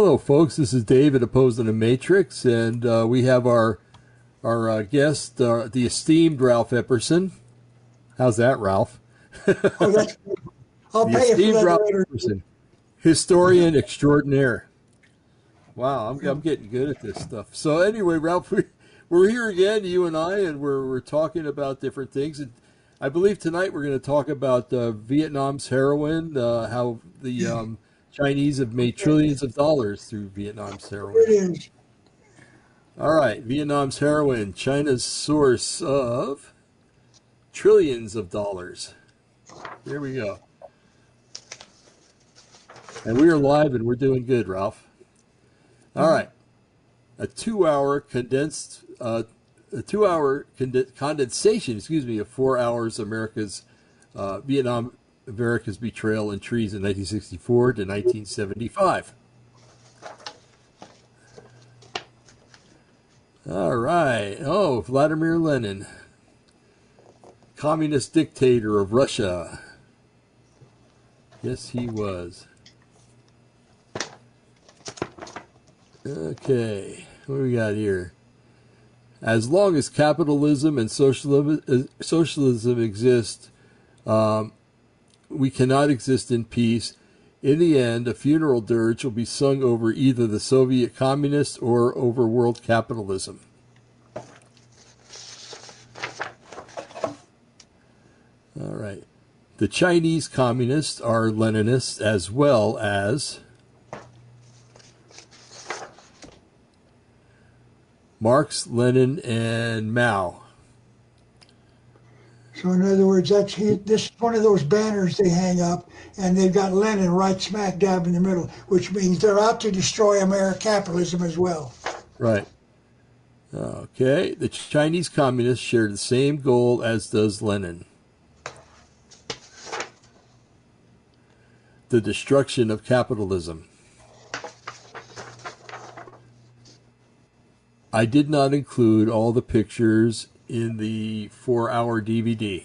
Hello, folks. This is David Opposing the Matrix, and uh, we have our our uh, guest, uh, the esteemed Ralph Epperson. How's that, Ralph? Oh, that's, I'll the pay esteemed Ralph later. Epperson, historian extraordinaire. Wow, I'm, I'm getting good at this stuff. So anyway, Ralph, we, we're here again, you and I, and we're we're talking about different things. And I believe tonight we're going to talk about uh, Vietnam's heroin, uh, how the um, Chinese have made trillions of dollars through Vietnam's heroin. Here. All right, Vietnam's heroin, China's source of trillions of dollars. There we go. And we are live and we're doing good, Ralph. All right, a two-hour condensed, uh, a two-hour conden- condensation, excuse me, of four hours America's uh, Vietnam, America's betrayal and treason, 1964 to 1975. All right. Oh, Vladimir Lenin, communist dictator of Russia. Yes, he was. Okay, what do we got here? As long as capitalism and socialism, uh, socialism exist, um, we cannot exist in peace. In the end, a funeral dirge will be sung over either the Soviet communists or over world capitalism. All right. The Chinese communists are Leninists as well as Marx, Lenin, and Mao. So in other words, that's he, this is one of those banners they hang up, and they've got Lenin right smack dab in the middle, which means they're out to destroy American capitalism as well. Right. Okay. The Chinese communists share the same goal as does Lenin the destruction of capitalism. I did not include all the pictures in the four hour DVD.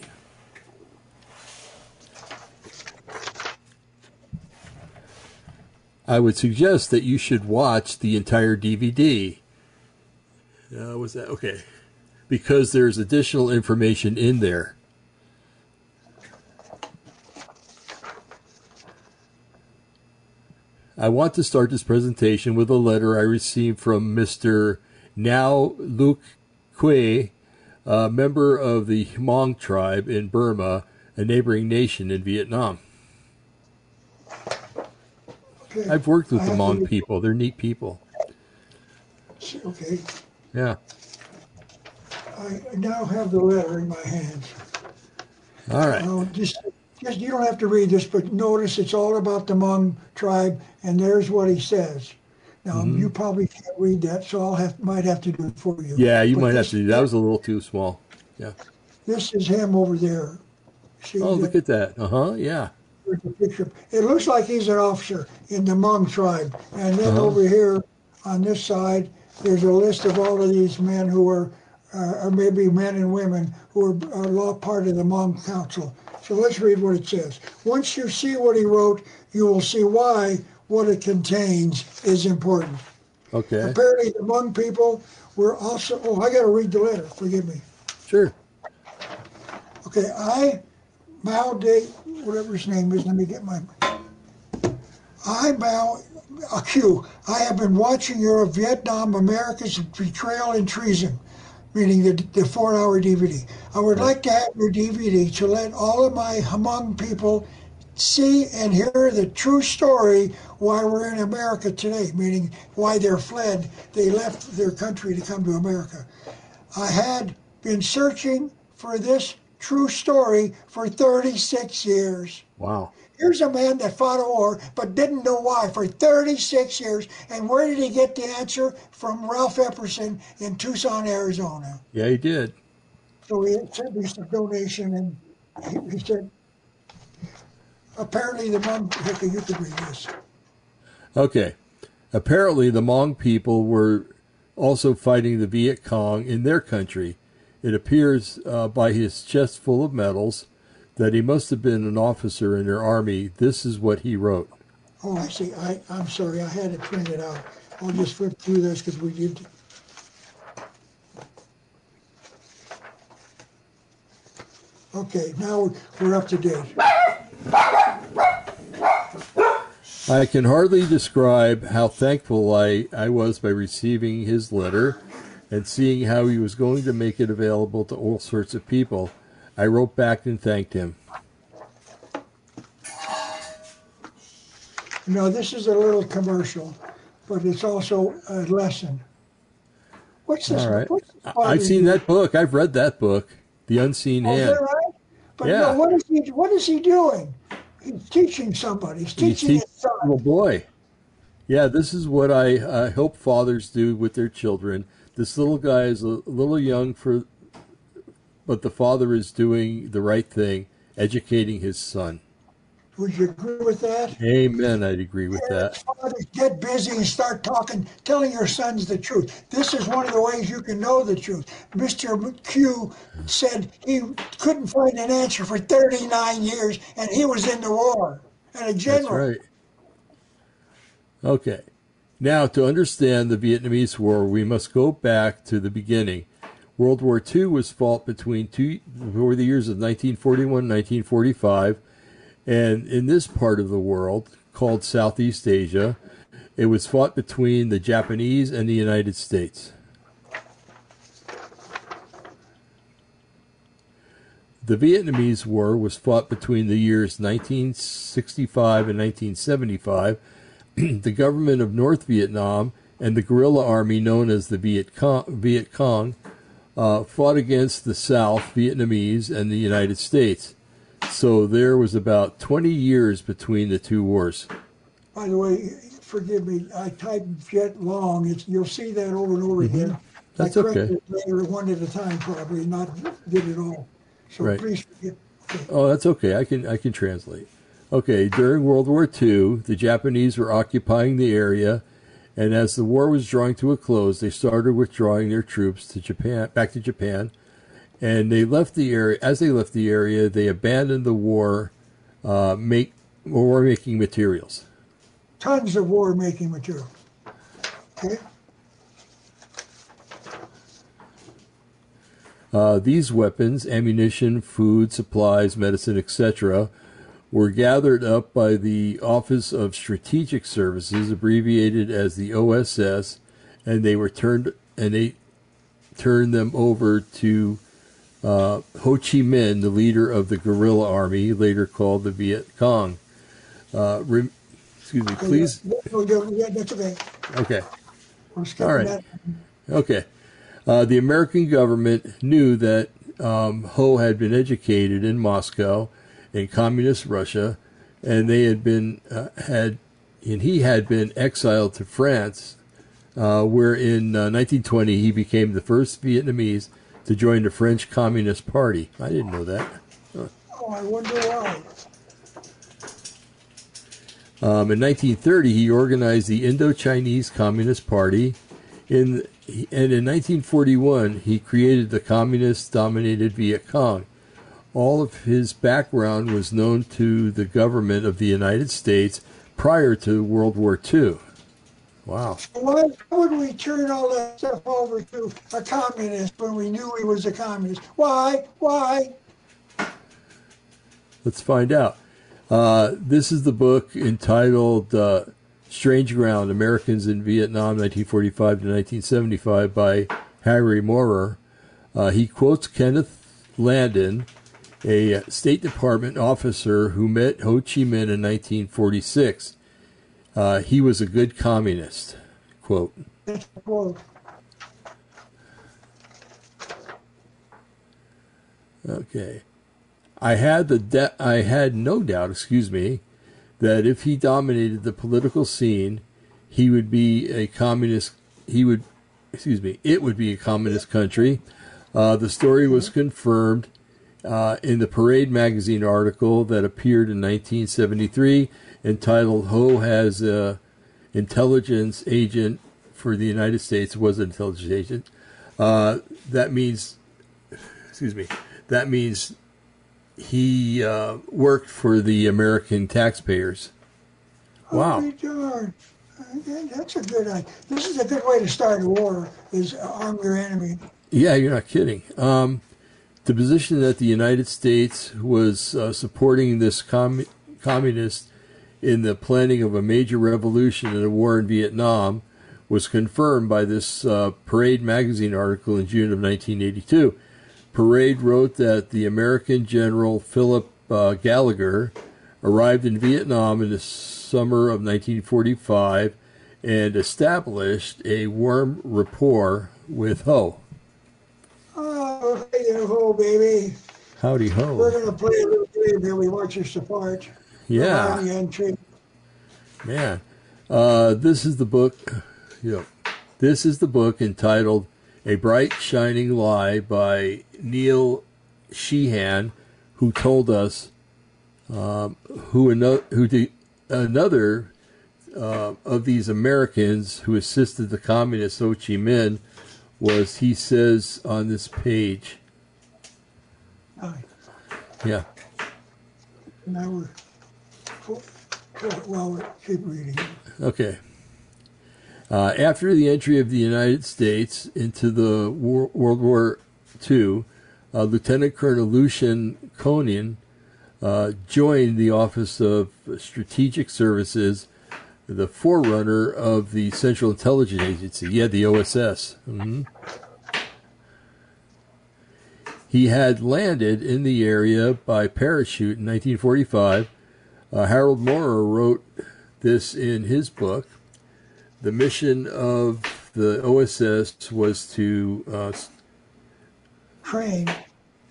I would suggest that you should watch the entire DVD. Uh, was that okay? Because there's additional information in there. I want to start this presentation with a letter I received from Mr. Now Luke Kwe, a member of the Hmong tribe in Burma, a neighboring nation in Vietnam. Okay. I've worked with I the Hmong people. They're neat people. Okay. Yeah. I now have the letter in my hands. All right. Just, just you don't have to read this, but notice it's all about the Hmong tribe, and there's what he says. Now Mm-hmm. you probably can't read that, so I'll have might have to do it for you. Yeah, you But might have to do that. was a little too small. Yeah. This is him over there. See Oh, that- look at that. Uh huh. Yeah. Picture. It looks like he's an officer in the Hmong tribe. And then Uh-huh. over here on this side, there's a list of all of these men who are, uh, or maybe men and women who are, are law part of the Hmong Council. So let's read what it says. Once you see what he wrote, you will see why what it contains is important. Okay. Apparently, the Hmong people were also. Oh, I got to read the letter. Forgive me. Sure. Okay, I, Mao De, whatever his name is, let me get my. I, Mao uh, a Q, I have been watching your Vietnam America's betrayal and treason, meaning the, the four hour DVD. I would like to have your DVD to let all of my Hmong people see and hear the true story why we're in America today, meaning why they're fled. They left their country to come to America. I had been searching for this true story for 36 years. Wow. Here's a man that fought a war but didn't know why for 36 years. And where did he get the answer? From Ralph Epperson in Tucson, Arizona. Yeah, he did. So he sent me some donation and he, he said, apparently the Hmong, okay, you could read this. Okay. Apparently, the Hmong people were also fighting the Viet Cong in their country. It appears uh, by his chest full of medals that he must have been an officer in their army. This is what he wrote. Oh, I see. I, I'm sorry. I had to print it printed out. I'll just flip through this because we did. Okay, now we're up to date. I can hardly describe how thankful I, I was by receiving his letter and seeing how he was going to make it available to all sorts of people. I wrote back and thanked him. Now, this is a little commercial, but it's also a lesson. What's this? All right. What's this I've seen do? that book. I've read that book, The Unseen Oh, is Hand. that right? But Yeah. no, what is he? What is he doing? He's teaching somebody. He's He's teaching teaching his son. little boy. Yeah, this is what I uh, hope fathers do with their children. This little guy is a little young for, but the father is doing the right thing, educating his son. Would you agree with that? Amen. I'd agree with that. Fathers, get busy and start talking, telling your sons the truth. This is one of the ways you can know the truth. Mr. Q said he couldn't find an answer for 39 years, and he was in the war and a general. That's right. Okay. Now, to understand the Vietnamese War, we must go back to the beginning. World War II was fought between two for the years of 1941 1945, and in this part of the world, called Southeast Asia, it was fought between the Japanese and the United States. The Vietnamese War was fought between the years 1965 and 1975. the government of North Vietnam and the guerrilla army known as the Viet Cong, Viet Cong uh, fought against the South Vietnamese and the United States. So there was about 20 years between the two wars. By the way, forgive me, I typed Jet Long. It's, you'll see that over and over again. Mm-hmm. That's I okay. later, one at a time, probably, not did it all. So Right. please forgive. Okay. Oh, that's okay. I can I can translate. Okay, during World War II, the Japanese were occupying the area, and as the war was drawing to a close, they started withdrawing their troops to Japan, back to Japan, and they left the area. As they left the area, they abandoned the war, uh, make war making materials. Tons of war making material. Okay. Uh, these weapons, ammunition, food, supplies, medicine, etc., were gathered up by the Office of Strategic Services, abbreviated as the OSS, and they were turned and they turned them over to uh, Ho Chi Minh, the leader of the guerrilla army, later called the Viet Cong. Uh, rem- excuse me, please. Yeah, that's okay. Okay. All right. that. Okay. Uh, the American government knew that um, Ho had been educated in Moscow, in communist Russia, and they had been uh, had, and he had been exiled to France, uh, where in uh, 1920 he became the first Vietnamese to join the French Communist Party. I didn't know that. Oh, I wonder why. Um, in 1930, he organized the Indo-Chinese Communist Party. In and in 1941, he created the communist-dominated Viet Cong. All of his background was known to the government of the United States prior to World War II. Wow. Why would we turn all that stuff over to a communist when we knew he was a communist? Why? Why? Let's find out. Uh, this is the book entitled uh, Strange Ground Americans in Vietnam, 1945 to 1975, by Harry Maurer. Uh, he quotes Kenneth Landon, a State Department officer who met Ho Chi Minh in 1946. Uh, he was a good communist. Quote. Okay. I had the de- I had no doubt, excuse me, that if he dominated the political scene, he would be a communist. He would, excuse me, it would be a communist country. Uh, the story was confirmed uh, in the Parade magazine article that appeared in 1973, entitled "Ho has a intelligence agent for the United States." Was an intelligence agent. Uh, that means, excuse me, that means he uh, worked for the American taxpayers. Wow. Darned. Uh, That's a good idea. This is a good way to start a war, is arm your enemy. Yeah, you're not kidding. Um, the position that the United States was uh, supporting this com- communist in the planning of a major revolution and a war in Vietnam was confirmed by this uh, Parade magazine article in June of 1982. Parade wrote that the American General Philip uh, Gallagher arrived in Vietnam in the summer of 1945 and established a warm rapport with Ho. Oh, hey there, ho, baby. Howdy Ho. We're going to play a little game here. We want your support. Yeah. Entry. Man, uh, this is the book. Yep, this is the book entitled "A Bright Shining Lie" by Neil Sheehan, who told us um, who another who the, another uh, of these Americans who assisted the communist Ho Chi Minh was. He says on this page, right. yeah. Now we're. Well, keep reading. Okay. Uh, after the entry of the United States into the war, World War II, uh, Lieutenant Colonel Lucien Conein uh, joined the Office of Strategic Services, the forerunner of the Central Intelligence Agency. Yeah, the OSS. hmm He had landed in the area by parachute in 1945. Uh, Harold Maurer wrote this in his book. The mission of the OSS was to uh, Train.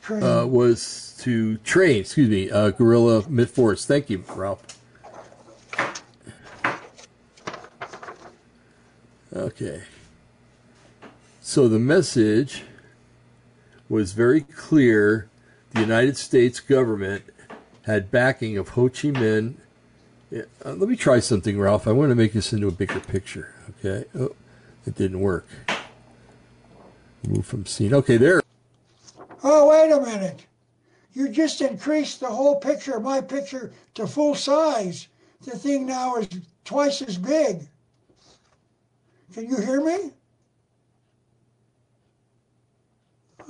Train. uh, was to train, excuse me, uh, guerrilla mid force. Thank you, Ralph. Okay. So the message was very clear. The United States government had backing of Ho Chi Minh. Uh, let me try something, Ralph. I want to make this into a bigger picture. Okay. Oh, it didn't work. Move from scene. Okay, there. oh, wait a minute. You just increased the whole picture, my picture, to full size. The thing now is twice as big. Can you hear me?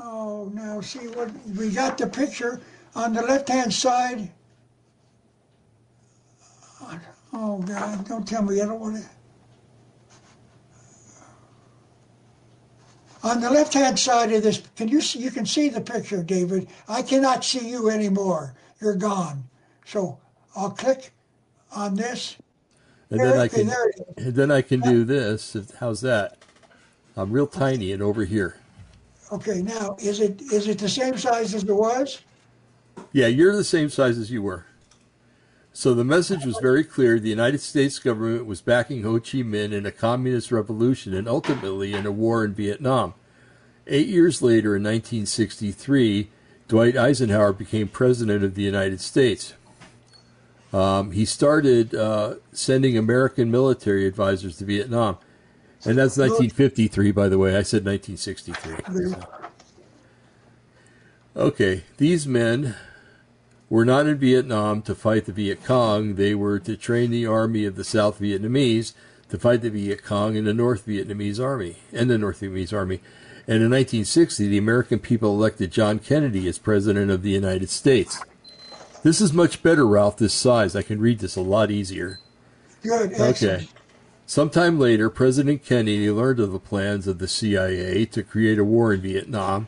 Oh, now see what we got the picture on the left hand side. Oh, God, don't tell me I don't want to. On the left-hand side of this, can you see? You can see the picture, David. I cannot see you anymore. You're gone. So I'll click on this. And then I can there and then I can do this. How's that? I'm real tiny and over here. Okay, now is it is it the same size as it was? Yeah, you're the same size as you were. So the message was very clear. The United States government was backing Ho Chi Minh in a communist revolution and ultimately in a war in Vietnam. Eight years later, in 1963, Dwight Eisenhower became president of the United States. Um, he started uh, sending American military advisors to Vietnam. And that's 1953, by the way. I said 1963. Okay, these men were not in Vietnam to fight the Viet Cong. They were to train the army of the South Vietnamese to fight the Viet Cong and the North Vietnamese army and the North Vietnamese army. And in 1960, the American people elected John Kennedy as president of the United States. This is much better, Ralph, this size. I can read this a lot easier. Good. Excellent. Okay. Sometime later, President Kennedy learned of the plans of the CIA to create a war in Vietnam,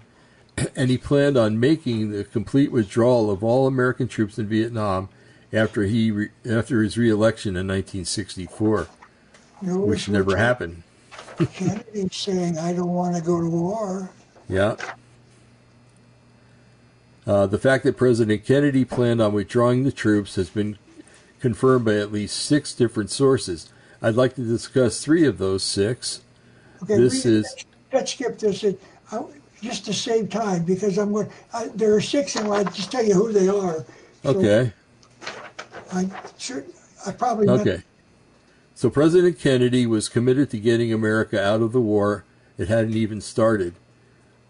and he planned on making the complete withdrawal of all American troops in Vietnam after he re- after his reelection in 1964, Notice which never happened. Kennedy's saying, "I don't want to go to war." Yeah. Uh, the fact that President Kennedy planned on withdrawing the troops has been confirmed by at least six different sources. I'd like to discuss three of those six. Okay, This read is- Let's skip this. I, just to save time, because I'm going. I, there are six, and I'll just tell you who they are. So Okay. I should. I probably. meant- Okay. So President Kennedy was committed to getting America out of the war. It hadn't even started.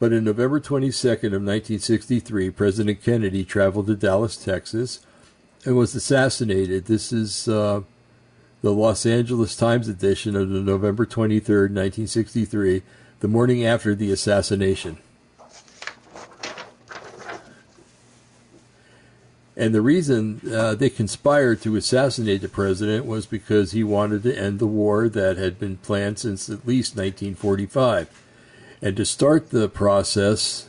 But in November 22nd of 1963, President Kennedy traveled to Dallas, Texas, and was assassinated. This is uh, the Los Angeles Times edition of the November 23rd, 1963, the morning after the assassination. And the reason uh, they conspired to assassinate the president was because he wanted to end the war that had been planned since at least 1945. And to start the process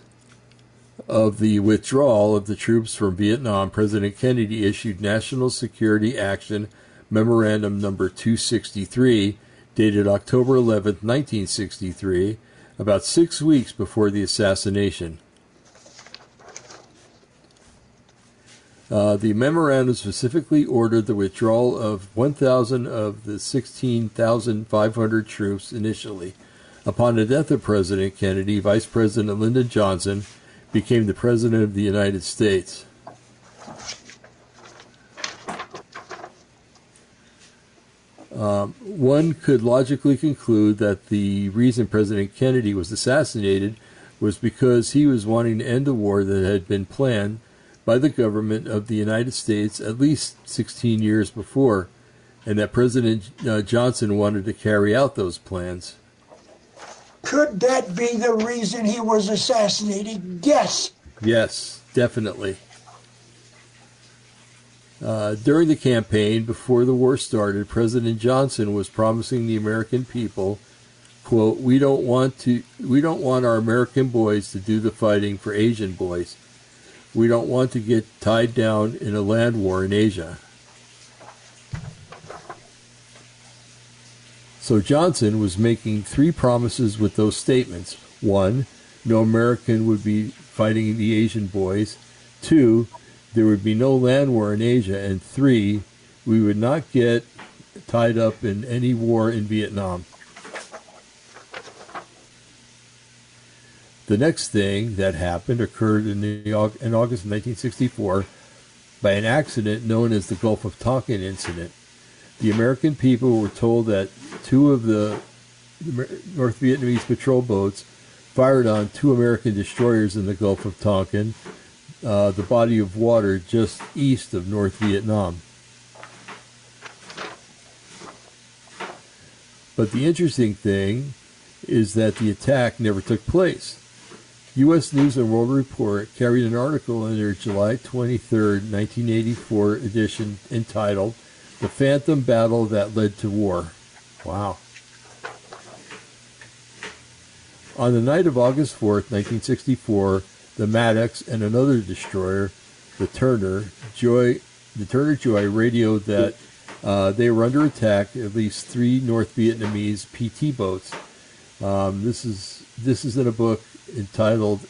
of the withdrawal of the troops from Vietnam, President Kennedy issued National Security Action Memorandum Number 263, dated October 11, 1963, about six weeks before the assassination. Uh, the memorandum specifically ordered the withdrawal of 1,000 of the 16,500 troops initially. Upon the death of President Kennedy, Vice President Lyndon Johnson became the President of the United States. Um, one could logically conclude that the reason President Kennedy was assassinated was because he was wanting to end a war that had been planned by the government of the United States at least 16 years before, and that President uh, Johnson wanted to carry out those plans. Could that be the reason he was assassinated? Yes. Yes, definitely. Uh, during the campaign, before the war started, President Johnson was promising the American people, "quote We don't want to. We don't want our American boys to do the fighting for Asian boys. We don't want to get tied down in a land war in Asia. So Johnson was making three promises with those statements. One, no American would be fighting the Asian boys. Two, there would be no land war in Asia. And three, we would not get tied up in any war in Vietnam. The next thing that happened occurred in, the, in August of 1964 by an accident known as the Gulf of Tonkin incident. The American people were told that two of the North Vietnamese patrol boats fired on two American destroyers in the Gulf of Tonkin, uh, the body of water just east of North Vietnam. But the interesting thing is that the attack never took place. U.S. News and World Report carried an article in their July 23, 1984 edition entitled The Phantom Battle That Led to War. Wow. On the night of August 4, 1964, the Maddox and another destroyer, the Turner Joy, the Turner Joy radioed that uh, they were under attack. At least three North Vietnamese PT boats. Um, this is this is in a book entitled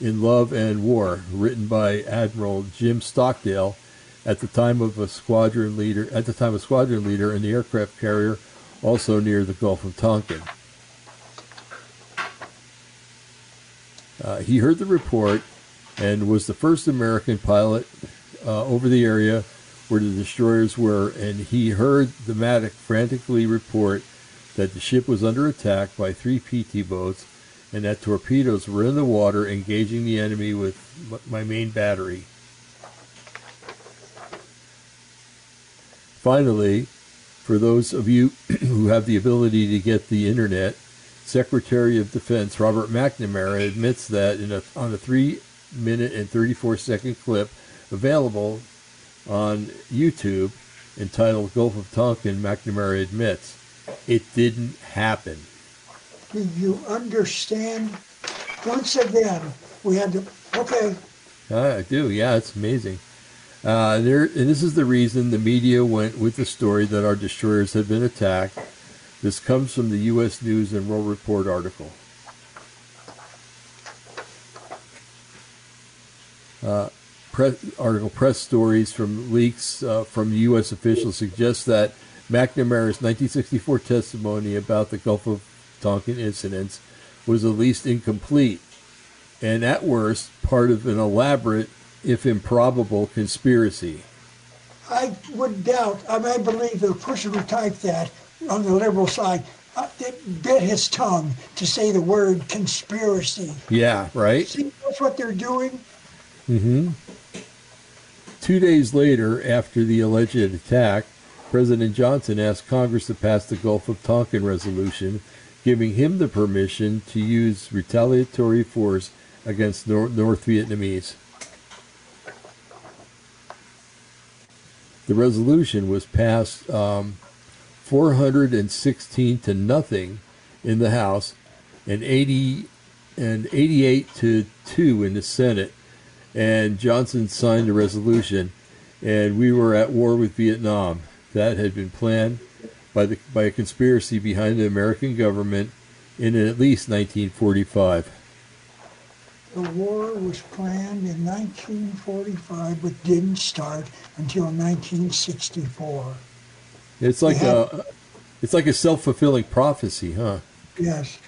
In Love and War, written by Admiral Jim Stockdale at the time of a squadron leader at the time a squadron leader in the aircraft carrier also near the Gulf of Tonkin. Uh, he heard the report and was the first American pilot uh, over the area where the destroyers were, and he heard the Maddox frantically report that the ship was under attack by three PT boats and that torpedoes were in the water engaging the enemy with my main battery. Finally, for those of you who have the ability to get the internet, Secretary of Defense Robert McNamara admits that a, on a 3 minute and 34 second clip available on YouTube entitled Gulf of Tonkin, McNamara admits it didn't happen. Do you understand? Once again, we had to, okay. I do, yeah, it's amazing. Uh, there, and this is the reason the media went with the story that our destroyers had been attacked. This comes from the U.S. News and World Report article. Uh, press, article press stories from leaks uh, from U.S. officials suggest that McNamara's 1964 testimony about the Gulf of Tonkin incidents was at least incomplete, and at worst, part of an elaborate, if improbable, conspiracy. I would doubt, I may believe the person who typed that on the liberal side uh, bit his tongue to say the word conspiracy. Yeah, right? See, that's what they're doing? Mm-hmm. Two days later, after the alleged attack, President Johnson asked Congress to pass the Gulf of Tonkin resolution, giving him the permission to use retaliatory force against North, North Vietnamese. The resolution was passed um, 416 to nothing in the House and 80 and 88 to 2 in the Senate. And Johnson signed the resolution, and we were at war with Vietnam. That had been planned by the by a conspiracy behind the American government in at least 1945. The war was planned in 1945, but didn't start until 1964. It's like a it's like a self-fulfilling prophecy, huh? Yes.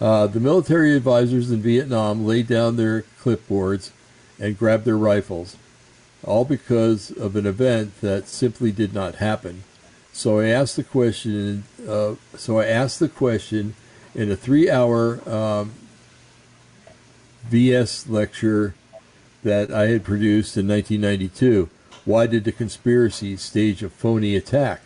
Uh, the military advisors in Vietnam laid down their clipboards and grabbed their rifles, all because of an event that simply did not happen. So I asked the question. Uh, so I asked the question in a three-hour um, VS lecture that I had produced in 1992. Why did the conspiracy stage a phony attack?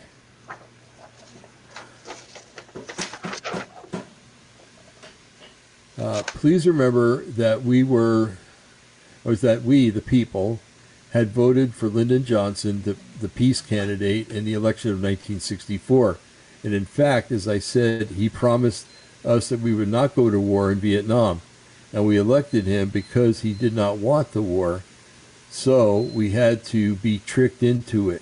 Uh, please remember that we were, or that we, the people, had voted for Lyndon Johnson, the, the peace candidate, in the election of 1964. And in fact, as I said, he promised us that we would not go to war in Vietnam. And we elected him because he did not want the war. So we had to be tricked into it.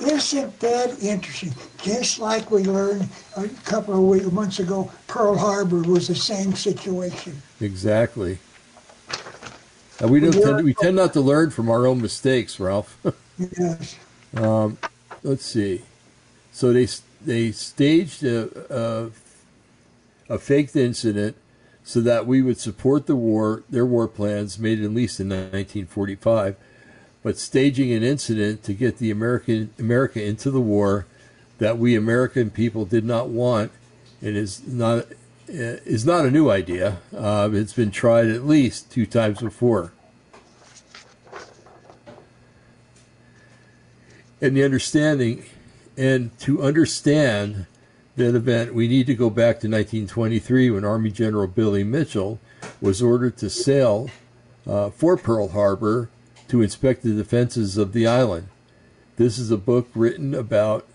Isn't that interesting? Just like we learned a couple of weeks, months ago, Pearl Harbor was the same situation. Exactly. And we don't tend, we tend not to learn from our own mistakes, Ralph. Yes. Um, let's see. So they they staged a, a a faked incident so that we would support the war, their war plans made at least in 1945, but staging an incident to get the American America into the war that we American people did not want, and is not is not a new idea. Uh, it's been tried at least two times before. and the understanding and to understand that event we need to go back to 1923 when army general billy mitchell was ordered to sail uh, for pearl harbor to inspect the defenses of the island this is a book written about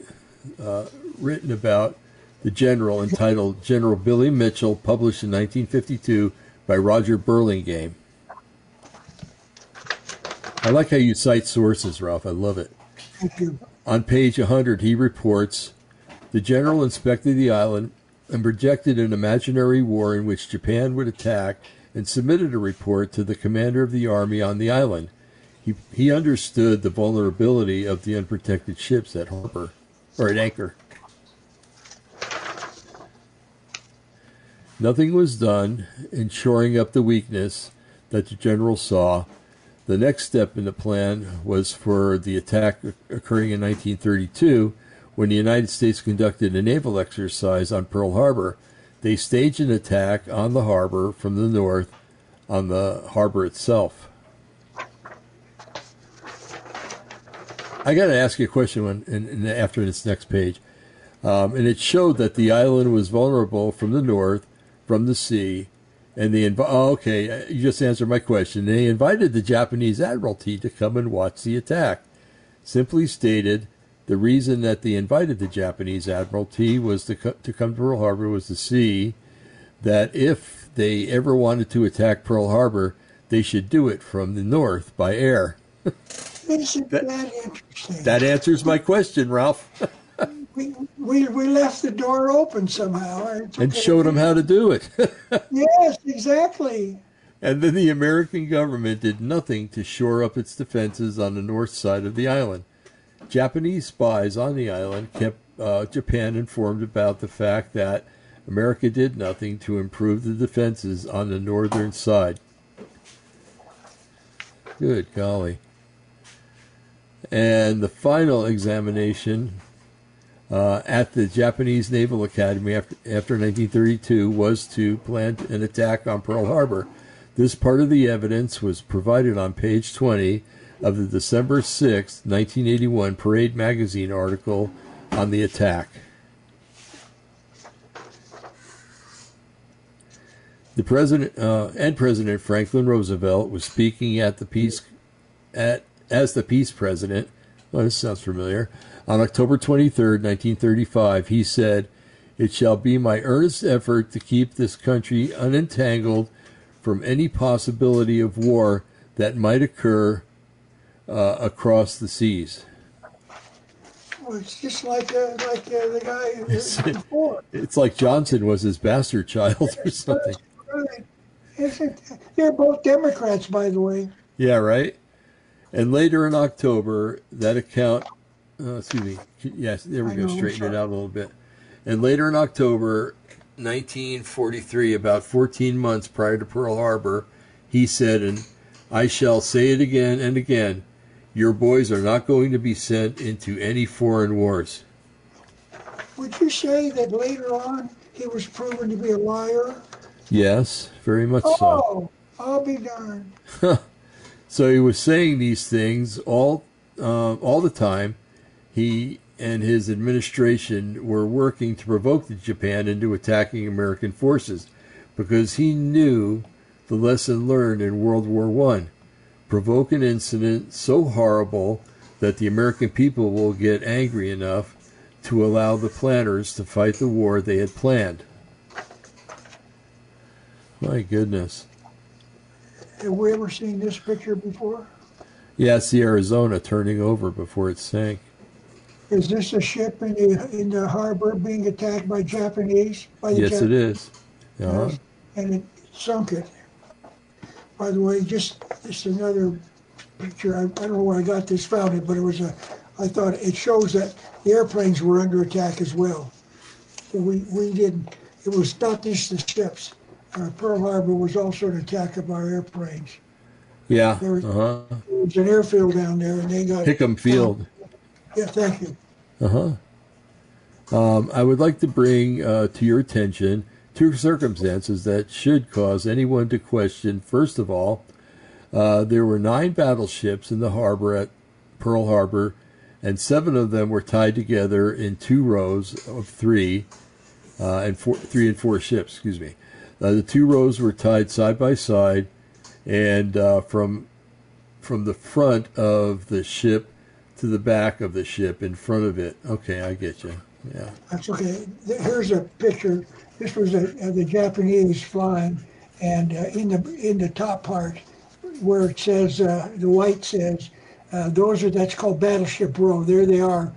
uh, written about the general entitled general billy mitchell published in 1952 by roger burlingame i like how you cite sources ralph i love it Thank you. on page 100, he reports the general inspected the island and projected an imaginary war in which Japan would attack and submitted a report to the commander of the army on the island. He, he understood the vulnerability of the unprotected ships at harbor or at anchor. Nothing was done in shoring up the weakness that the general saw the next step in the plan was for the attack occurring in 1932 when the United States conducted a naval exercise on Pearl Harbor. They staged an attack on the harbor from the north on the harbor itself. I got to ask you a question when, in, in, after this next page. Um, and it showed that the island was vulnerable from the north, from the sea, and they inv- oh, okay, you just answered my question. They invited the Japanese Admiralty to come and watch the attack. Simply stated, the reason that they invited the Japanese Admiralty was to, co- to come to Pearl Harbor was to see that if they ever wanted to attack Pearl Harbor, they should do it from the north by air. That? That answers my question, Ralph, we, we, we left the door open somehow. It's and okay. showed them how to do it. Yes, exactly. And then the American government did nothing to shore up its defenses on the north side of the island. Japanese spies on the island kept uh, Japan informed about the fact that America did nothing to improve the defenses on the northern side. Good golly. And the final examination uh, at the Japanese Naval Academy after, after 1932 was to plan an attack on Pearl Harbor. This part of the evidence was provided on page 20 of the December 6, 1981 Parade magazine article on the attack. The president uh, and President Franklin Roosevelt was speaking at the peace at as the peace president. Well, this sounds familiar. On October 23, 1935, he said, "It shall be my earnest effort to keep this country unentangled from any possibility of war that might occur uh, across the seas." Well, it's just like uh, like uh, the guy before. It's like Johnson was his bastard child or something. They're both Democrats, by the way. Yeah, right. And later in October, that account, uh, excuse me, yes, there we I go, know, straighten it out a little bit. And later in October, 1943, about 14 months prior to Pearl Harbor, he said, and I shall say it again and again, your boys are not going to be sent into any foreign wars. Would you say that later on he was proven to be a liar? Yes, very much so. Oh, I'll be darned. So he was saying these things all uh, all the time. He and his administration were working to provoke Japan into attacking American forces because he knew the lesson learned in World War One. Provoke an incident so horrible that the American people will get angry enough to allow the planners to fight the war they had planned. My goodness. Have we ever seen this picture before? Yeah, it's the Arizona turning over before it sank. Is this a ship in the in the harbor being attacked by Japanese? By the Yes, Jap- it is. Uh-huh. And it sunk it. By the way, just just another picture. I, I don't know where I got this found it, but it was a. I thought it shows that the airplanes were under attack as well. So we we did. It was not just the ships. Uh, Pearl Harbor was also an attack of our airplanes. Yeah. There was- Uh huh. There was an airfield down there, and they got Hickam Field. Yeah, thank you. Uh huh. Um, I would like to bring uh, to your attention two circumstances that should cause anyone to question. First of all, uh, there were nine battleships in the harbor at Pearl Harbor, and seven of them were tied together in two rows of three, uh, and four, three and four ships. Excuse me. Uh, the two rows were tied side by side, and uh, from from the front of the ship to the back of the ship in front of it. Okay, I get you. Yeah. That's okay. Here's a picture. This was a, uh, the Japanese flying, and uh, in the in the top part, where it says uh, the white says, uh, those are that's called Battleship Row. There they are,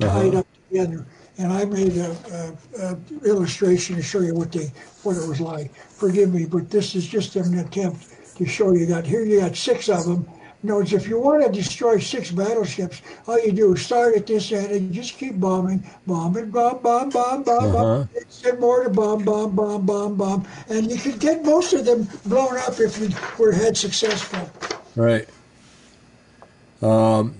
tied Uh-huh. up together. And I made a, a, a illustration to show you what they what it was like. Forgive me, but this is just an attempt to show you that here you got six of them. Notice if you want to destroy six battleships, all you do is start at this end and just keep bombing, bombing, bomb, bomb, bomb, bomb, Uh-huh. bomb. Send more to bomb, bomb, bomb, bomb, bomb, and you could get most of them blown up if you were had successful. Right. Um,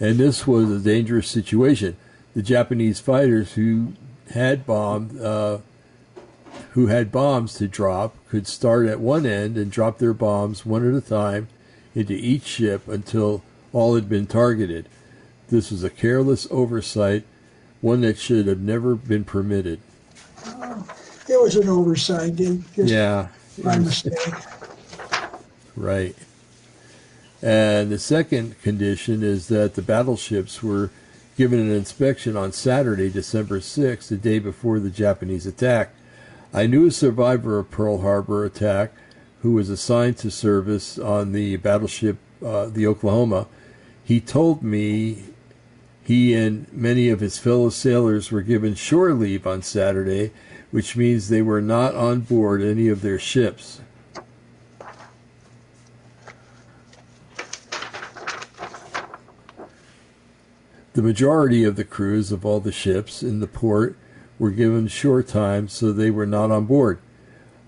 and this was a dangerous situation. The Japanese fighters who had bombed, uh, who had bombs to drop, could start at one end and drop their bombs one at a time into each ship until all had been targeted. This was a careless oversight, one that should have never been permitted. It was an oversight, just Yeah, by mistake. Right. And the second condition is that the battleships were given an inspection on Saturday, December 6th, the day before the Japanese attack. I knew a survivor of Pearl Harbor attack who was assigned to service on the battleship, uh, the Oklahoma. He told me he and many of his fellow sailors were given shore leave on Saturday, which means they were not on board any of their ships. The majority of the crews of all the ships in the port were given shore time, so they were not on board.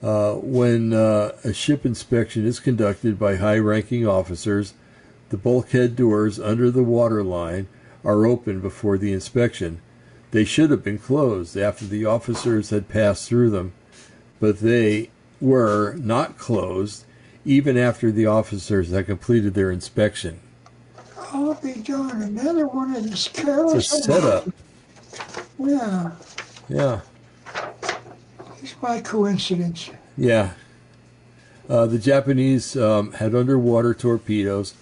Uh, when uh, a ship inspection is conducted by high ranking officers, the bulkhead doors under the waterline are open before the inspection. They should have been closed after the officers had passed through them, but they were not closed even after the officers had completed their inspection. I'll be darned. Another one of these It's a setup. Yeah, Yeah. it's by coincidence. Yeah. Uh, the Japanese um, had underwater torpedoes,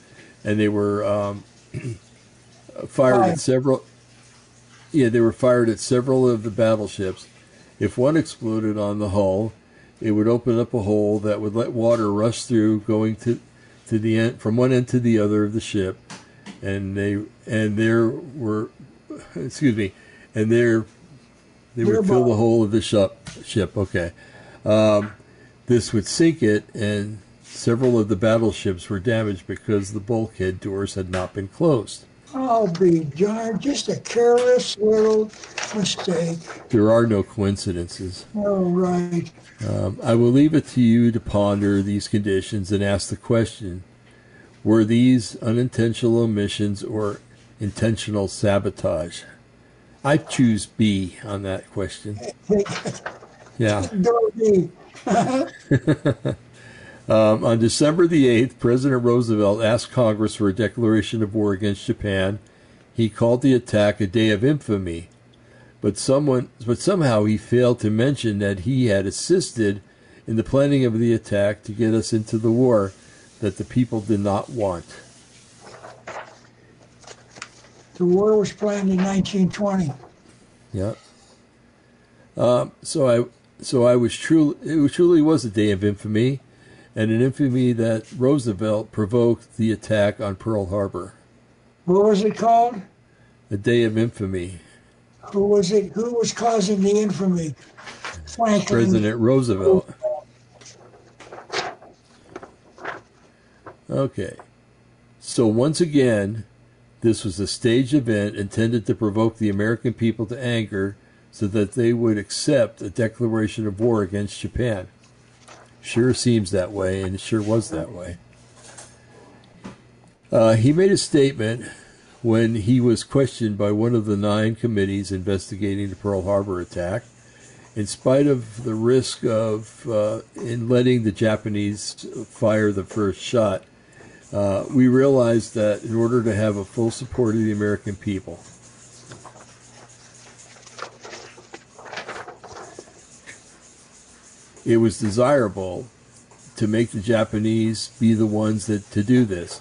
and they were um, fired Fired. at several. Yeah, they were fired at several of the battleships. If one exploded on the hull, it would open up a hole that would let water rush through, going to to the end from one end to the other of the ship, and they and there were, excuse me, and there they would fill the Nearby. hole of the ship. Ship, okay. Um, this would sink it, and several of the battleships were damaged because the bulkhead doors had not been closed. I'll be darned. Just a careless little mistake. There are no coincidences. All right. Um, I will leave it to you to ponder these conditions and ask the question were these unintentional omissions or intentional sabotage? I choose B on that question. Yeah. Um, on December the 8th, President Roosevelt asked Congress for a declaration of war against Japan. He called the attack a day of infamy, but someone, but somehow he failed to mention that he had assisted in the planning of the attack to get us into the war that the people did not want. The war was planned in 1920. Yeah. Um, so I, so I was truly, it truly was a day of infamy, and an infamy that Roosevelt provoked the attack on Pearl Harbor. What was it called? A day of infamy. Who was it? Who was causing the infamy? Franklin. President Roosevelt. Okay. So once again, this was a staged event intended to provoke the American people to anger so that they would accept a declaration of war against Japan. Sure seems that way, and it sure was that way. Uh, he made a statement when he was questioned by one of the nine committees investigating the Pearl Harbor attack in spite of the risk of uh, in letting the Japanese fire the first shot, uh, we realized that in order to have a full support of the American people, it was desirable to make the Japanese be the ones that to do this,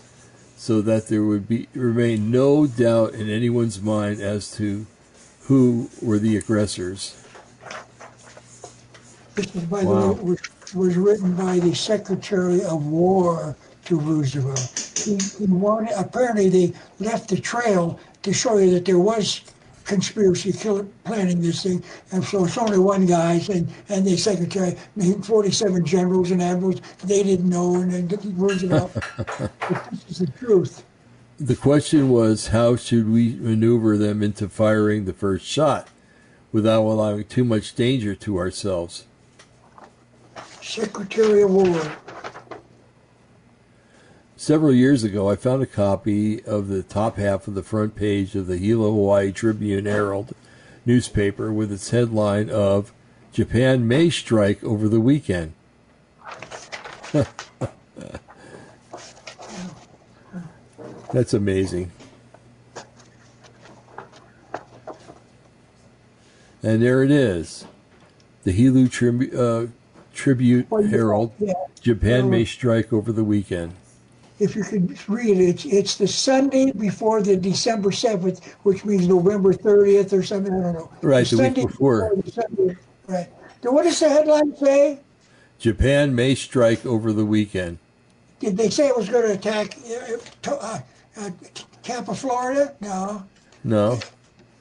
so that there would be remain no doubt in anyone's mind as to who were the aggressors. This was, by Wow. the way, was, was written by the Secretary of War to Roosevelt. He, he wanted, apparently they left the trail to show you that there was conspiracy kill, planning this thing. And so it's only one guy and, and the secretary, I mean, 47 generals and admirals, they didn't know. And then Roosevelt, but this is the truth. The question was how should we maneuver them into firing the first shot without allowing too much danger to ourselves? Secretary of War. Several years ago, I found a copy of the top half of the front page of the Hilo Hawaii Tribune Herald newspaper with its headline of Japan may strike over the weekend. That's amazing. And there it is. The Hilo Tribu- uh, Tribute Herald. Japan may strike over the weekend. If you could read it, it's, it's the Sunday before the December 7th, which means November 30th or something. I don't know. Right, the week Sunday before. the Sunday, right. Now, what does the headline say? Japan may strike over the weekend. Did they say it was going to attack uh, uh, uh, Tampa, Florida? No. No.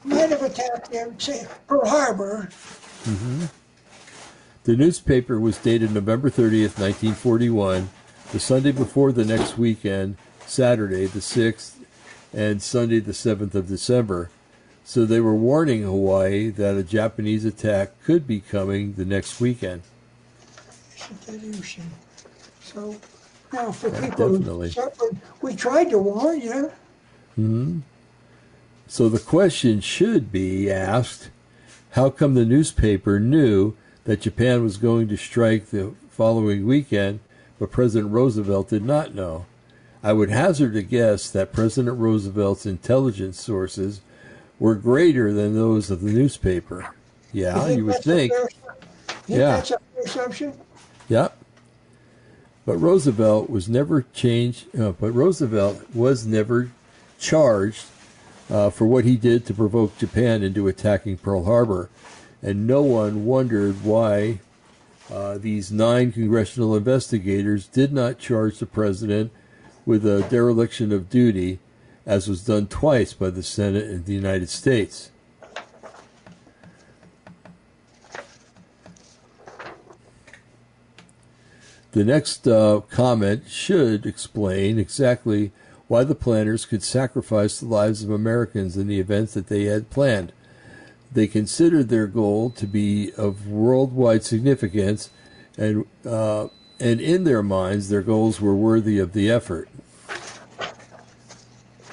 Might have attacked there, say, Pearl Harbor. The newspaper was dated November 30th, 1941, the Sunday before the next weekend, Saturday the 6th, and Sunday the 7th of December. So they were warning Hawaii that a Japanese attack could be coming the next weekend. So, now for Yeah, people who definitely. suffered, we tried to warn you. hmm So the question should be asked how come the newspaper knew that Japan was going to strike the following weekend, but President Roosevelt did not know? I would hazard a guess that President Roosevelt's intelligence sources were greater than those of the newspaper. Yeah, you, would think. Fair, you Yeah. That's a fair assumption. Yep. But Roosevelt was never changed. Uh, but Roosevelt was never charged uh, for what he did to provoke Japan into attacking Pearl Harbor, and no one wondered why uh, these nine congressional investigators did not charge the president with a dereliction of duty, as was done twice by the Senate in the United States. The next uh, comment should explain exactly why the planners could sacrifice the lives of Americans in the events that they had planned. They considered their goal to be of worldwide significance, and uh, and in their minds, their goals were worthy of the effort.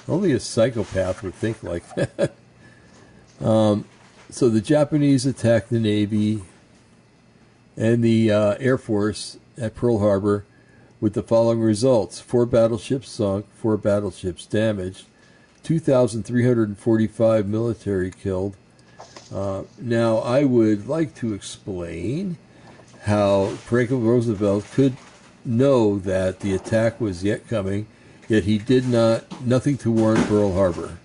Only a psychopath would think like that. um, so the Japanese attacked the Navy and the uh, Air Force at Pearl Harbor with the following results four battleships sunk, four battleships damaged, 2,345 military killed. Uh, now, I would like to explain how Franklin Roosevelt could know that the attack was yet coming, yet he did not, nothing to warn Pearl Harbor.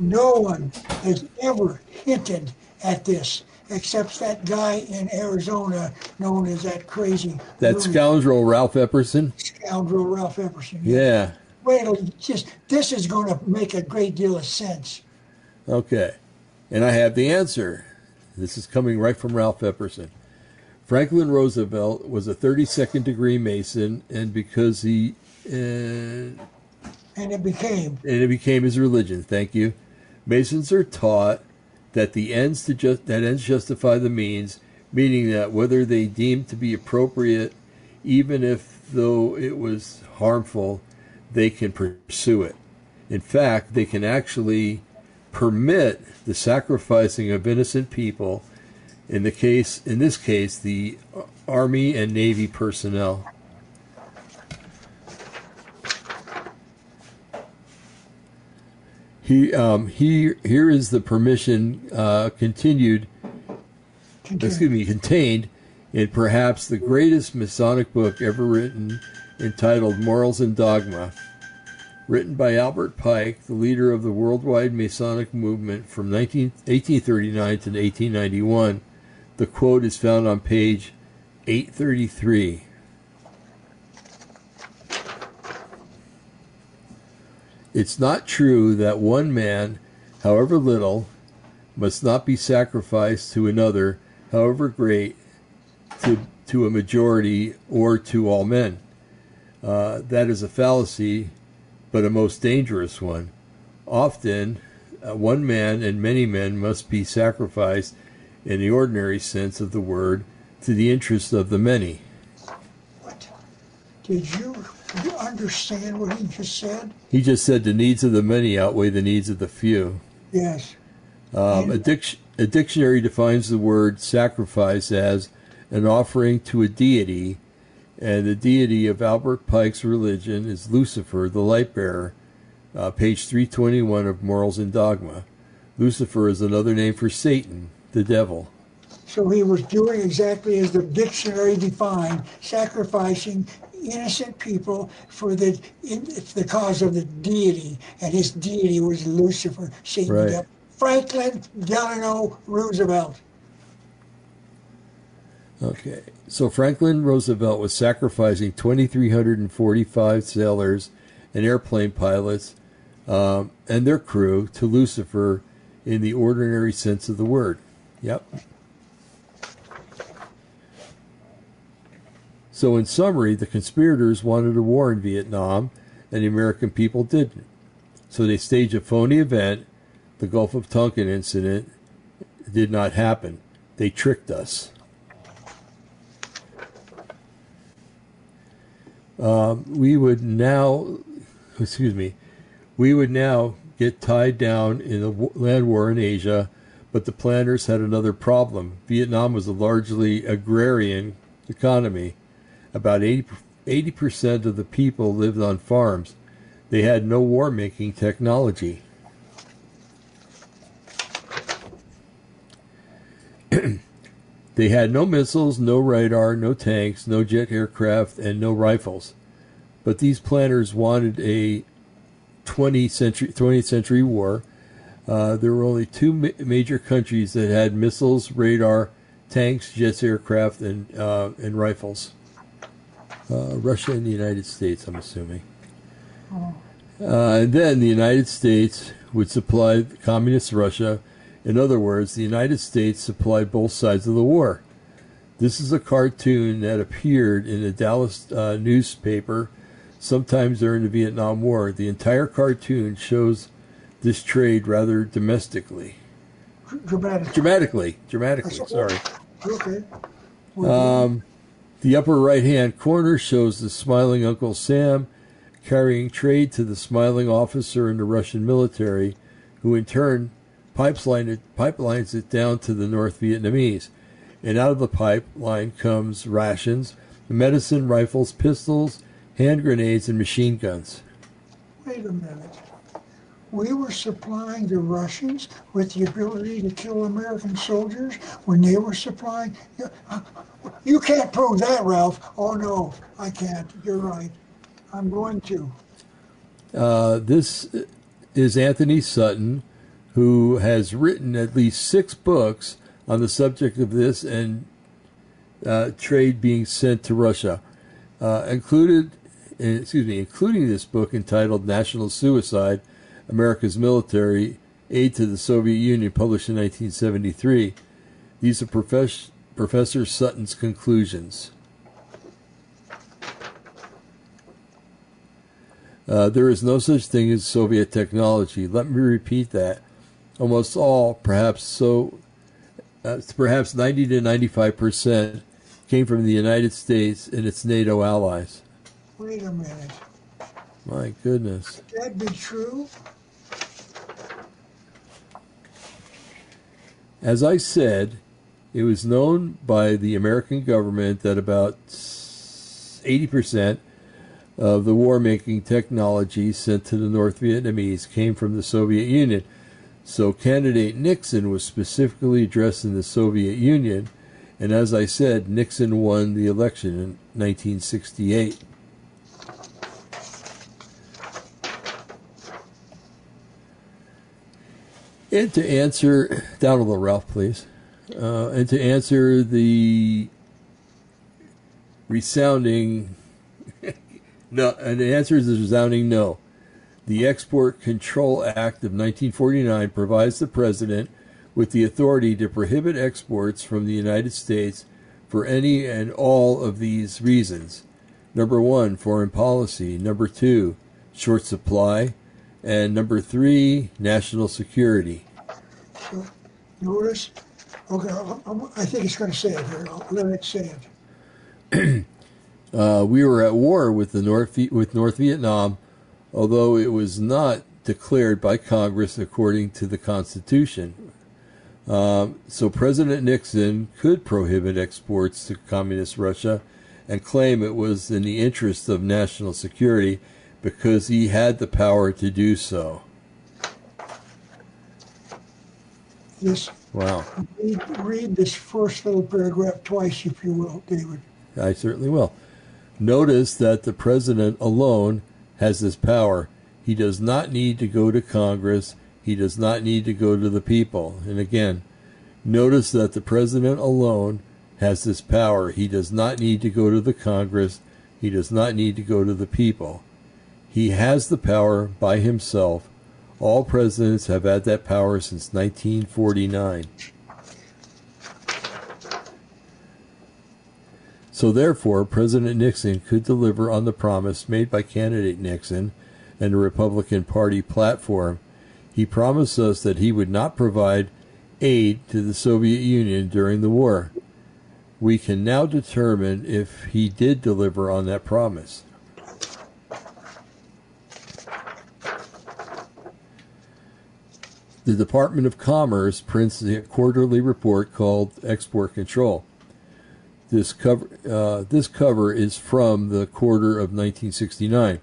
No one has ever hinted at this except that guy in Arizona known as that crazy That loony scoundrel Ralph Epperson? scoundrel Ralph Epperson. Yeah. Wait just this is going to make a great deal of sense. Okay. And I have the answer. This is coming right from Ralph Epperson. Franklin Roosevelt was a 32nd degree Mason, and because he, uh, and it became And it became his religion. Thank you. Masons are taught that the ends to just that ends justify the means, meaning that whether they deem to be appropriate, even if though it was harmful, they can pursue it. In fact, they can actually permit the sacrificing of innocent people. In the case, in this case, the Army and Navy personnel. He, um, he, here is the permission uh, continued, excuse me, contained in perhaps the greatest Masonic book ever written, entitled Morals and Dogma, written by Albert Pike, the leader of the worldwide Masonic movement from 19, 1839 to 1891. The quote is found on page 833. It's not true that one man, however little, must not be sacrificed to another, however great, to, to a majority or to all men. Uh, that is a fallacy, but a most dangerous one. Often, uh, one man and many men must be sacrificed in the ordinary sense of the word to the interest of the many. what? Did you, you understand what he just said? He just said the needs of the many outweigh the needs of the few. Yes. Um, a, dic- a dictionary defines the word sacrifice as an offering to a deity, and the deity of Albert Pike's religion is Lucifer, the light bearer. Uh, page 321 of Morals and Dogma. Lucifer is another name for Satan, the devil. So he was doing exactly as the dictionary defined, sacrificing innocent people for the in, the cause of the deity, and his deity was Lucifer, Satan. the Right. devil. Franklin Delano Roosevelt. Okay, so Franklin Roosevelt was sacrificing 2,345 sailors and airplane pilots um, and their crew to Lucifer in the ordinary sense of the word. Yep. So, in summary, the conspirators wanted a war in Vietnam, and the American people didn't. So, they staged a phony event. The Gulf of Tonkin incident did not happen. They tricked us. Um, we would now, excuse me, we would now get tied down in a land war in Asia, but the planners had another problem. Vietnam was a largely agrarian economy. About 80 80% of the people lived on farms. They had no war making technology. They had no missiles, no radar, no tanks, no jet aircraft, and no rifles. But these planners wanted a 20th century, 20th century war. Uh, there were only two ma- major countries that had missiles, radar, tanks, jets, aircraft, and uh, and rifles. Uh, Russia and the United States, I'm assuming. Uh, and then the United States would supply communist Russia. In other words, the United States supplied both sides of the war. This is a cartoon that appeared in a Dallas uh, newspaper sometimes during the Vietnam War. The entire cartoon shows this trade rather domestically. Dramatic. Dramatically. Dramatically, sorry. Okay. Um, the upper right hand corner shows the smiling Uncle Sam carrying trade to the smiling officer in the Russian military, who in turn pipeline it, pipelines it down to the North Vietnamese. And out of the pipeline comes rations, medicine, rifles, pistols, hand grenades, and machine guns. Wait a minute. We were supplying the Russians with the ability to kill American soldiers when they were supplying. You can't prove that, Ralph. Oh, no, I can't. You're right. I'm going to. Uh, this is Anthony Sutton, who has written at least six books on the subject of this and uh, trade being sent to Russia, uh, included, excuse me, including this book entitled "National Suicide: America's Military Aid to the Soviet Union," published in 1973. These are Professor Sutton's conclusions. Uh, there is no such thing as Soviet technology. Let me repeat that. Almost all, perhaps so, uh, perhaps 90 to 95 percent, came from the United States and its NATO allies. Wait a minute. My goodness. Could that be true? As I said, it was known by the American government that about 80 percent of the war making technology sent to the North Vietnamese came from the Soviet Union. So candidate Nixon was specifically addressing the Soviet Union, and as I said, Nixon won the election in 1968. And to answer, down a little, Ralph, please. Uh, and to answer the resounding no, and the answer is a resounding no. The Export Control Act of 1949 provides the President with the authority to prohibit exports from the United States for any and all of these reasons. Number one, foreign policy. Number two, short supply. And number three, national security. So, notice? Okay, I think it's going to say it here. I'll let it say it. Uh, we were at war with the North with North Vietnam, although it was not declared by Congress according to the Constitution. Um, so President Nixon could prohibit exports to communist Russia and claim it was in the interest of national security because he had the power to do so. This, Wow. read, read this first little paragraph twice, if you will, David. I certainly will. Notice that the president alone has this power. He does not need to go to Congress. He does not need to go to the people. And again, notice that the president alone has this power. He does not need to go to the Congress. He does not need to go to the people. He has the power by himself. All presidents have had that power since 1949. So, therefore, President Nixon could deliver on the promise made by candidate Nixon and the Republican Party platform. He promised us that he would not provide aid to the Soviet Union during the war. We can now determine if he did deliver on that promise. The Department of Commerce prints a quarterly report called Export Control. This cover, uh, this cover is from the quarter of 1969.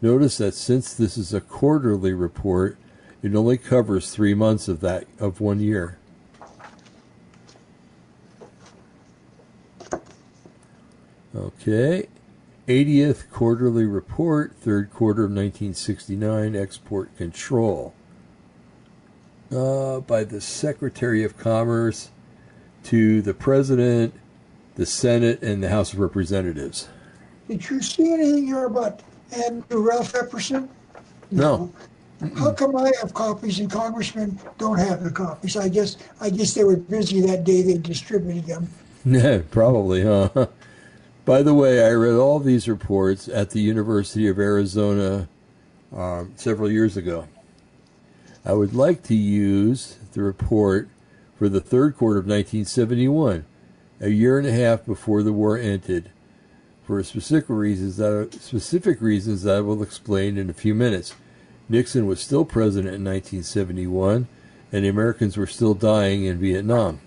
Notice that since this is a quarterly report, it only covers three months of that of one year. Okay, 80th quarterly report, third quarter of 1969, export control uh, by the Secretary of Commerce to the President, the Senate, and the House of Representatives. Did you see anything here about Andrew Ralph Epperson? No. How come I have copies and congressmen don't have the copies? I guess I guess they were busy that day they distributed them. Yeah, probably, huh? By the way, I read all these reports at the University of Arizona um, several years ago. I would like to use the report for the third quarter of 1971, a year and a half before the war ended, for specific reasons that specific reasons that I will explain in a few minutes. Nixon was still president in 1971, and the Americans were still dying in Vietnam.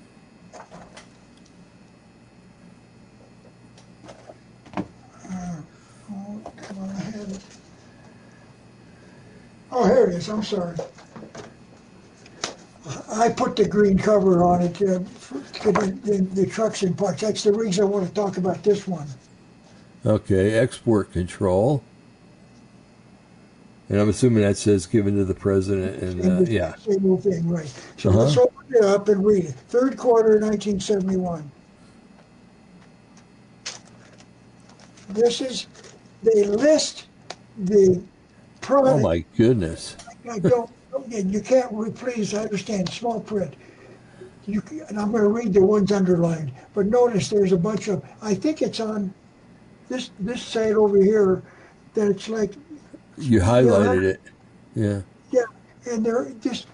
Uh, oh, here it is. I'm sorry. I put the green cover on it uh, for, for the, the, the trucks and parts. That's the reason I want to talk about this one. Okay, export control. And I'm assuming that says given to the president and, uh, yeah. Same old thing, right. So Uh-huh. let's open it up and read it. Third quarter, 1971. This is, they list the product. Oh my goodness. I don't, and you can't read, please, I understand, small print. You, c- and I'm gonna read the ones underlined, but notice there's a bunch of, I think it's on this, this side over here, that it's like, You highlighted it. Yeah. yeah, and they're just,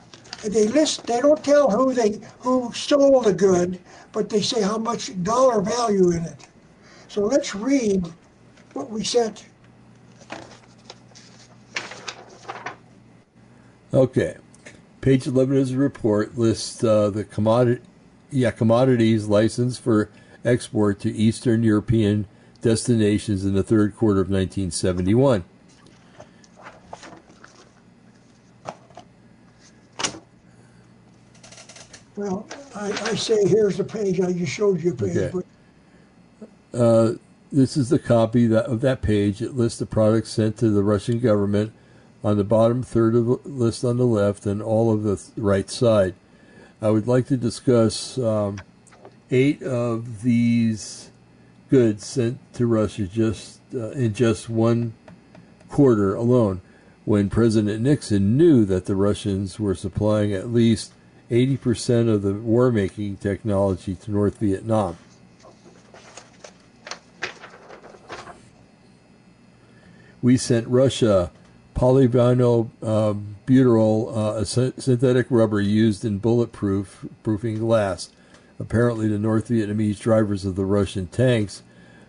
they list, they don't tell who they, who sold the good, but they say how much dollar value in it. So let's read what we sent. Okay. Page 11 of the report lists uh, the commodity, yeah, commodities licensed for export to Eastern European destinations in the third quarter of 1971. Well, I, I say, here's the page, I just showed you page, Okay. but Uh, this is the copy that, of that page. It lists the products sent to the Russian government on the bottom third of the list on the left and all of the th- right side. I would like to discuss um, eight of these goods sent to Russia just uh, in just one quarter alone, when President Nixon knew that the Russians were supplying at least 80% of the war making technology to North Vietnam. we sent Russia polyvinyl um, butyral, uh, a sy- synthetic rubber used in bulletproof proofing glass. Apparently, the North Vietnamese drivers of the Russian tanks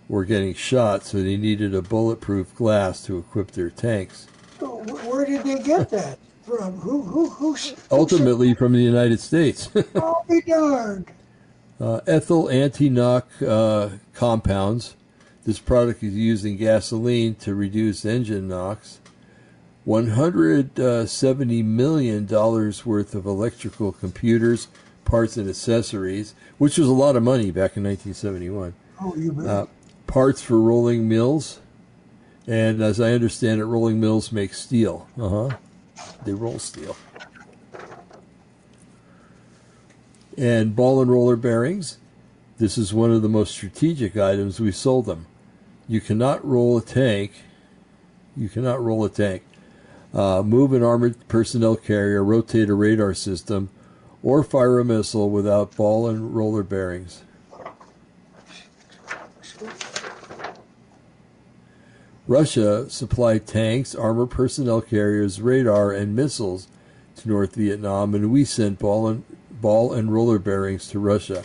were getting shot, so they needed a bulletproof glass to equip their tanks. So where did they get that from? Who, who, who's? Ultimately, from the United States. Oh, be darned. uh, ethyl anti-knock uh, compounds. This product is used in gasoline to reduce engine knocks. $170 million worth of electrical computers, parts, and accessories, which was a lot of money back in 1971. Oh, you bet. Uh, parts for rolling mills. And as I understand it, rolling mills make steel. Uh huh. They roll steel. And ball and roller bearings. This is one of the most strategic items we sold them. You cannot roll a tank. You cannot roll a tank. Uh, move an armored personnel carrier, rotate a radar system, or fire a missile without ball and roller bearings. Russia supplied tanks, armored personnel carriers, radar, and missiles to North Vietnam, and we sent ball and, ball and roller bearings to Russia.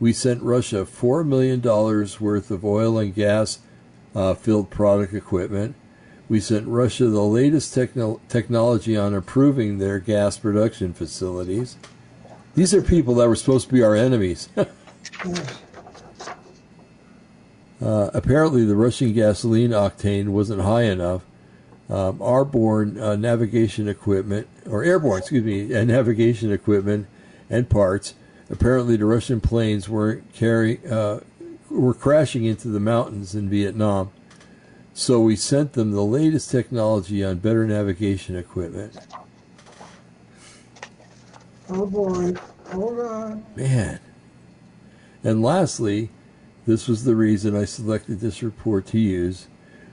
We sent Russia $4 million worth of oil and gas uh, filled product equipment. We sent Russia the latest techno- technology on improving their gas production facilities. These are people that were supposed to be our enemies. Uh, apparently, the Russian gasoline octane wasn't high enough. Um, airborne uh, navigation equipment, or airborne, excuse me, and navigation equipment and parts. Apparently, the Russian planes weren't carry uh, were crashing into the mountains in Vietnam. So we sent them the latest technology on better navigation equipment. Oh boy, hold on. Man. And lastly, this was the reason I selected this report to use.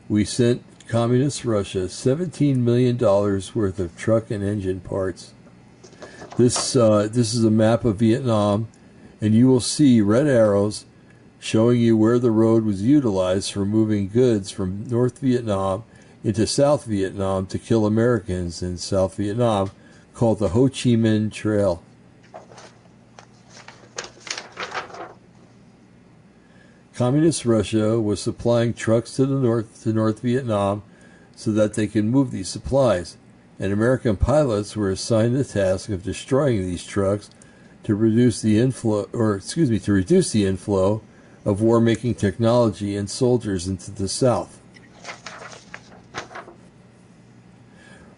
We sent Communist Russia $17 million worth of truck and engine parts. This, uh, this is a map of Vietnam, and you will see red arrows showing you where the road was utilized for moving goods from North Vietnam into South Vietnam to kill Americans in South Vietnam, called the Ho Chi Minh Trail. Communist Russia was supplying trucks to the north to North Vietnam so that they could move these supplies, and American pilots were assigned the task of destroying these trucks to reduce the inflow or excuse me to reduce the inflow of war making technology and soldiers into the south.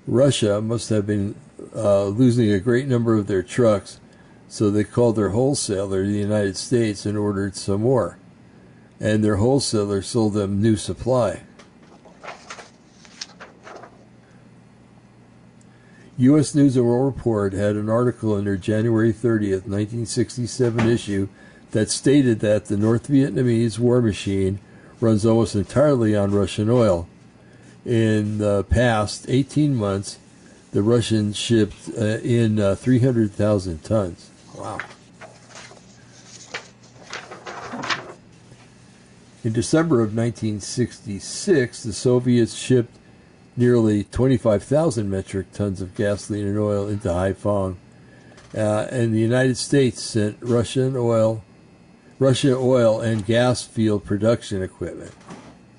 Russia must have been uh, losing a great number of their trucks, so they called their wholesaler, the United States, and ordered some more and their wholesaler sold them new supply. U.S. News and World Report had an article in their January 30th, 1967 issue that stated that the North Vietnamese war machine runs almost entirely on Russian oil. In the past 18 months, the Russians shipped uh, in uh, 300,000 tons. Wow. In December of 1966, the Soviets shipped nearly 25,000 metric tons of gasoline and oil into Haiphong, uh, and the United States sent Russian oil, Russian oil and gas field production equipment.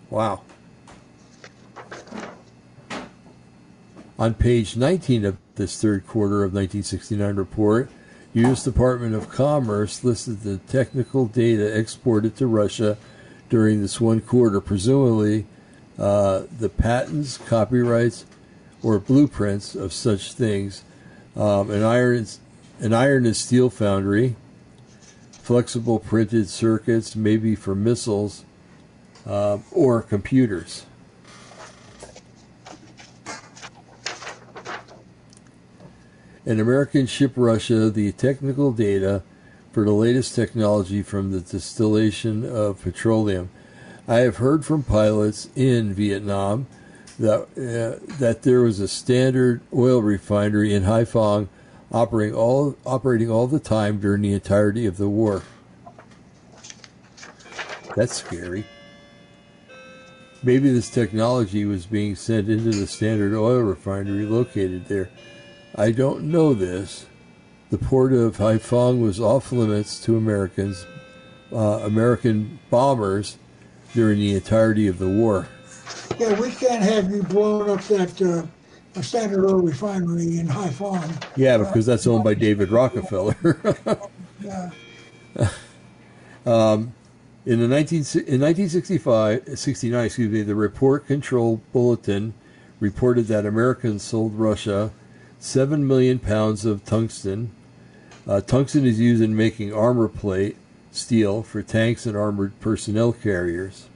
Wow. On page 19 of this third quarter of 1969 report, U.S. Department of Commerce listed the technical data exported to Russia during this one quarter, presumably uh, the patents, copyrights, or blueprints of such things, um, an iron, an iron and steel foundry, flexible printed circuits, maybe for missiles, uh, or computers. An American ship Russia the technical data for the latest technology from the distillation of petroleum. I have heard from pilots in Vietnam that uh, that there was a standard oil refinery in Haiphong operating all operating all the time during the entirety of the war. That's scary. Maybe this technology was being sent into the standard oil refinery located there. I don't know this, the port of Haiphong was off limits to Americans, uh, American bombers during the entirety of the war. Yeah, we can't have you blowing up that uh, Standard Oil refinery in Haiphong. Yeah, because that's owned by David Rockefeller. yeah. um, in the 19, in 1965, 69, excuse me, the Report Control Bulletin reported that Americans sold Russia 7 million pounds of tungsten, uh, tungsten is used in making armor plate steel for tanks and armored personnel carriers.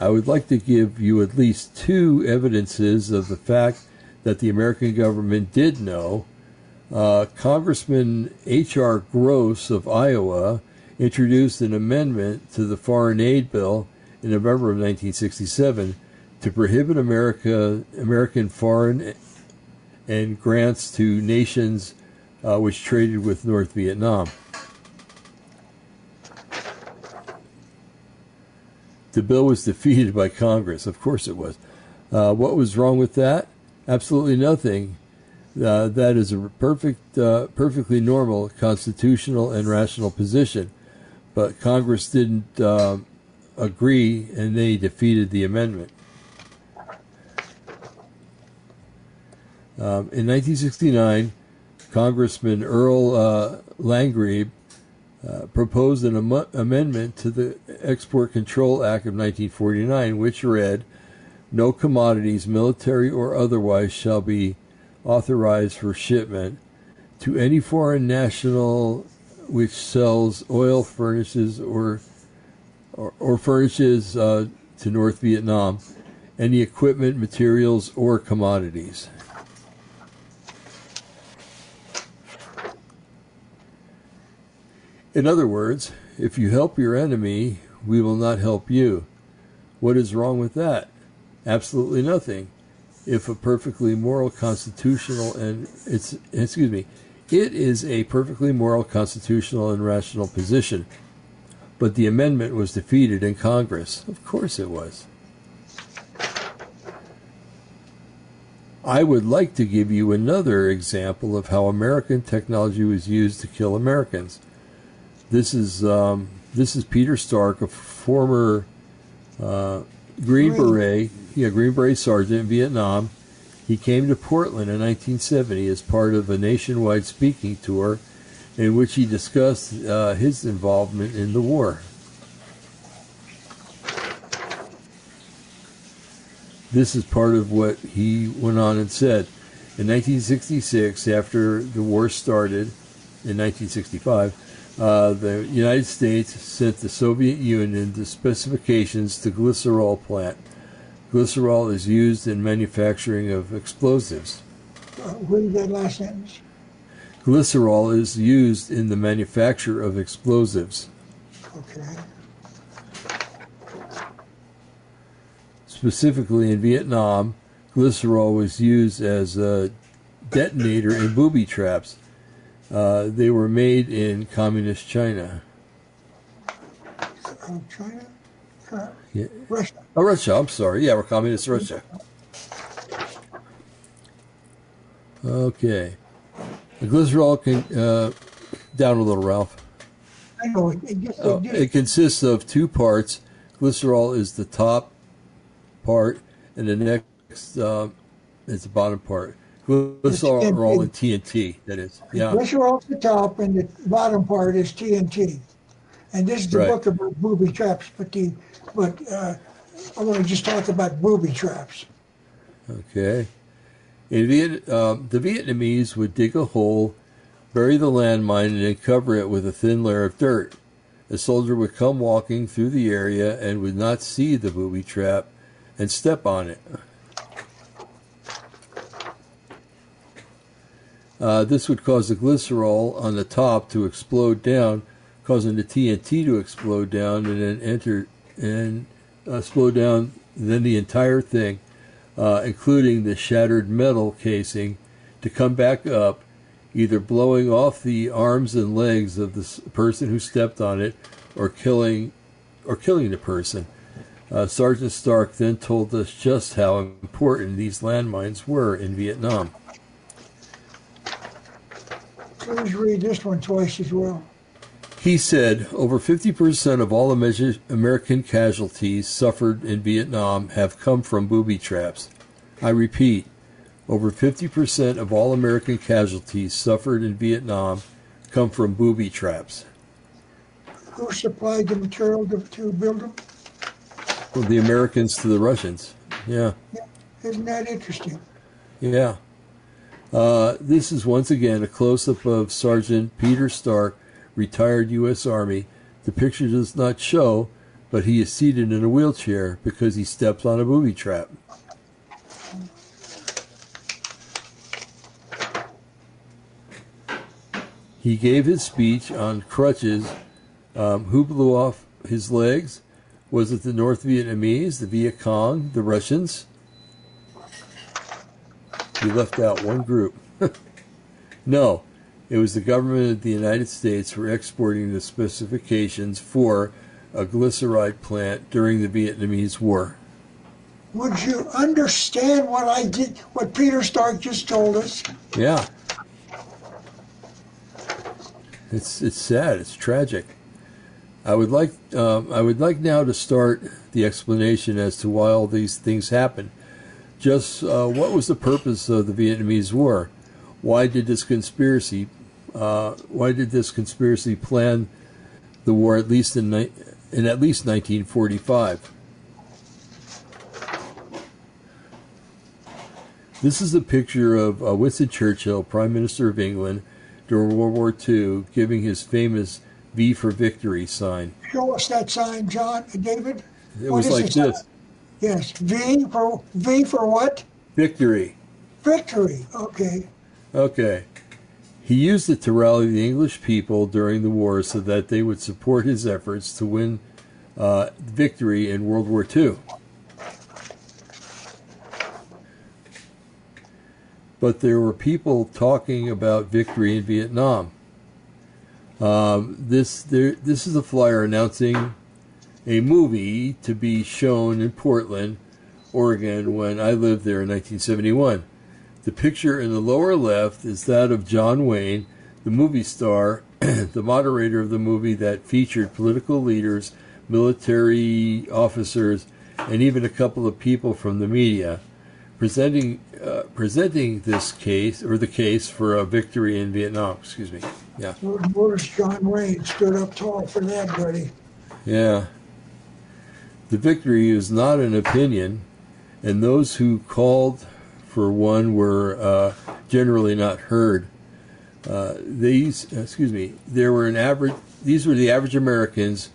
I would like to give you at least two evidences of the fact that the American government did know. Uh, Congressman H.R. Gross of Iowa introduced an amendment to the Foreign Aid Bill in November of 1967 to prohibit America, American foreign and grants to nations uh, which traded with North Vietnam. The bill was defeated by Congress. Of course it was. Uh, what was wrong with that? Absolutely nothing. Uh, that is a perfect, uh, perfectly normal constitutional and rational position. But Congress didn't uh, agree, and they defeated the amendment. Um, in 1969, Congressman Earl uh, uh, proposed an am- amendment to the Export Control Act of 1949, which read, "No commodities, military or otherwise, shall be authorized for shipment to any foreign national which sells oil, furnishes, or or, or furnishes uh, to North Vietnam any equipment, materials, or commodities." In other words, if you help your enemy, we will not help you. What is wrong with that? Absolutely nothing. If a perfectly moral, constitutional, and it's excuse me, it is a perfectly moral, constitutional, and rational position. But the amendment was defeated in Congress. Of course it was. I would like to give you another example of how American technology was used to kill Americans. This is um, this is Peter Stark, a former uh, Green Beret, yeah, Green Beret sergeant in Vietnam. He came to Portland in 1970 as part of a nationwide speaking tour, in which he discussed uh, his involvement in the war. This is part of what he went on and said. In 1966, after the war started, in 1965, uh, the United States sent the Soviet Union the specifications to glycerol plant. Glycerol is used in manufacturing of explosives. Uh, read that last sentence. Glycerol is used in the manufacture of explosives. Okay. Specifically in Vietnam, glycerol was used as a detonator in booby traps. Uh, they were made in communist China. China? Uh, Yeah. Russia. Oh, Russia. I'm sorry. Yeah, we're communist Russia. Okay. The glycerol can uh, down a little, Ralph. I know. It, just, it it consists of two parts. Glycerol is the top part, and the next uh, is the bottom part. Glycerol are all in TNT. That is, yeah, Glycerol at the top and the bottom part is TNT. And this is the Right. book about booby traps, but the but uh, I want to just talk about booby traps. okay. In Viet, um, the Vietnamese would dig a hole, bury the landmine, and then cover it with a thin layer of dirt. A soldier would come walking through the area and would not see the booby trap and step on it. Uh, this would cause the glycerol on the top to explode down, causing the TNT to explode down and then enter and uh, slow down then the entire thing, uh, including the shattered metal casing, to come back up, either blowing off the arms and legs of the person who stepped on it, or killing, or killing the person. Uh, Sergeant Stark then told us just how important these landmines were in Vietnam. Please read this one twice as well. He said over 50% of all Amer- American casualties suffered in Vietnam have come from booby traps. I repeat, over 50% of all American casualties suffered in Vietnam come from booby traps. Who supplied the material to, to build them? From the Americans to the Russians. Yeah, Isn't that interesting? yeah. Uh, this is once again a close up of Sergeant Peter Stark, retired U.S. Army. The picture does not show, but he is seated in a wheelchair because he steps on a booby trap. He gave his speech on crutches. Um, who blew off his legs? Was it the North Vietnamese, the Viet Cong, the Russians? You left out one group. no, it was the government of the United States for exporting the specifications for a glyceride plant during the Vietnamese War. Would you understand what I did, what Peter Stark just told us? Yeah. It's it's sad. It's tragic. I would like um, I would like now to start the explanation as to why all these things happened. Just uh, what was the purpose of the Vietnamese War? Why did this conspiracy? Uh, why did this conspiracy plan the war at least in, in at least 1945. This is a picture of uh, Winston Churchill, Prime Minister of England, during World War II, giving his famous V for Victory sign. Show us that sign, John, and David. It what was like this. Yes, V for V for what? Victory. Victory. Okay. Okay. He used it to rally the English people during the war so that they would support his efforts to win uh, victory in World War II. but there were people talking about victory in Vietnam. Um, this there, this is a flyer announcing a movie to be shown in Portland, Oregon, when I lived there in 1971. The picture in the lower left is that of John Wayne, the movie star, the moderator of the movie that featured political leaders, military officers, and even a couple of people from the media presenting uh, presenting this case or the case for a victory in Vietnam. Excuse me. Yeah. Notice John Wayne stood up tall for that, buddy. Yeah. The victory is not an opinion, and those who called for one were uh, generally not heard. Uh, these, excuse me, there were an average. These were the average Americans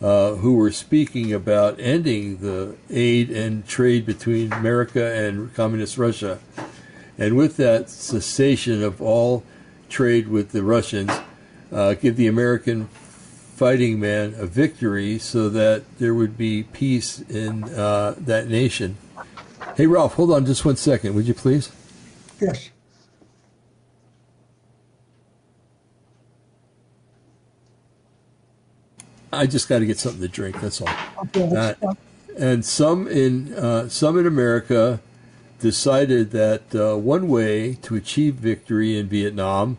uh, who were speaking about ending the aid and trade between America and Communist Russia. And with that cessation of all trade with the Russians, uh, give the American fighting man a victory so that there would be peace in uh, that nation. Hey, Ralph, hold on just one second, would you please? Yes. I just got to get something to drink. That's all. Okay, uh, and some in uh, some in America decided that uh, one way to achieve victory in Vietnam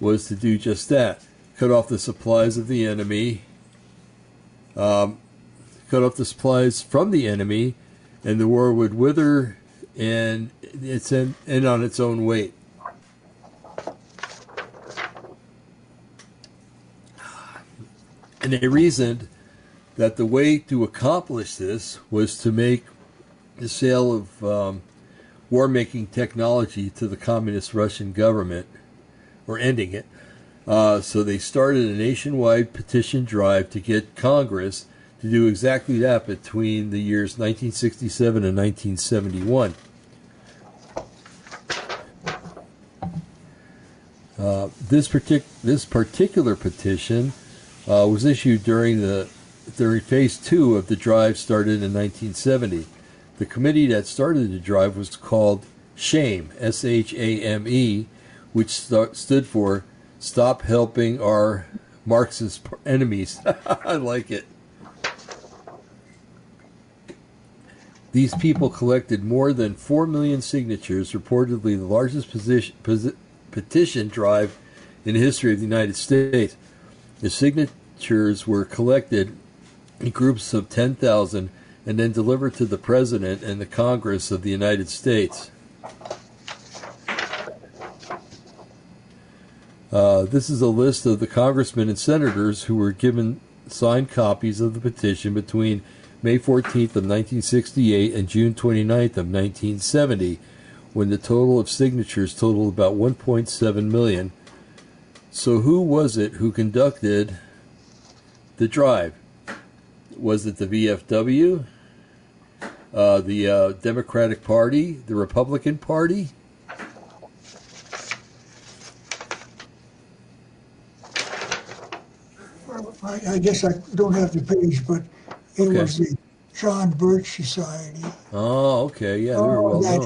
was to do just that: cut off the supplies of the enemy, um, cut off the supplies from the enemy, and the war would wither and it's in, in on its own weight. And they reasoned that the way to accomplish this was to make the sale of um, war making technology to the communist Russian government, or ending it. Uh, so they started a nationwide petition drive to get Congress to do exactly that between the years 1967 and 1971. Uh, this, partic- this particular petition uh, was issued during the during phase two of the drive started in 1970. The committee that started the drive was called SHAME, S H A M E, which st- stood for Stop Helping Our Marxist Enemies. I like it. These people collected more than 4 million signatures, reportedly the largest position, posi- petition drive in the history of the United States. The signatures were collected in groups of 10,000 and then delivered to the President and the Congress of the United States. Uh, this is a list of the congressmen and senators who were given signed copies of the petition between May 14th of 1968 and June 29th of 1970, when the total of signatures totaled about 1.7 million. So, who was it who conducted the drive? Was it the VFW, uh, the uh, Democratic Party, the Republican Party? I, I, guess I don't have the page, but it okay. was the John Birch Society. Oh, okay, yeah, they were oh, well that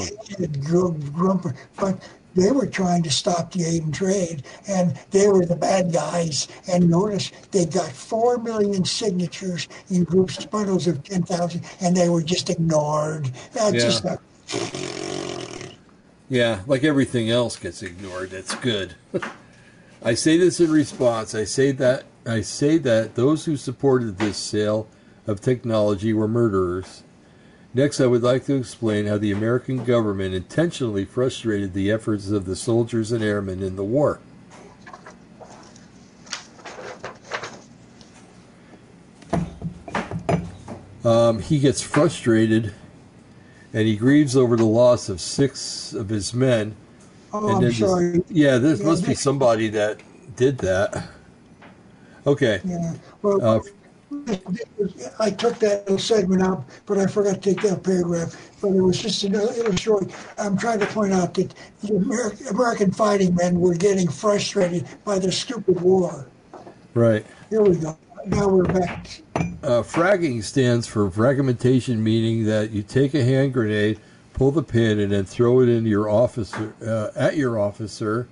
known. but they were trying to stop the aid and trade, and they were the bad guys. And notice they got four million signatures in groups, bundles of ten thousand, and they were just ignored. That's yeah. just a, yeah, like everything else gets ignored. That's good. I say this in response. I say that I say that those who supported this sale of technology were murderers. Next, I would like to explain how the American government intentionally frustrated the efforts of the soldiers and airmen in the war. Um, he gets frustrated and he grieves over the loss of six of his men. Oh, and I'm then this- sorry. yeah, there Yeah, must be somebody that did that. Okay. Yeah. Well, Uh, I took that little segment out, but I forgot to take that paragraph. But it was just an illustration. I'm trying to point out that the American, American fighting men were getting frustrated by the stupid war. right. Here we go. Now we're back. Uh, fragging stands for fragmentation, meaning that you take a hand grenade, pull the pin, and then throw it into your officer uh, at your officer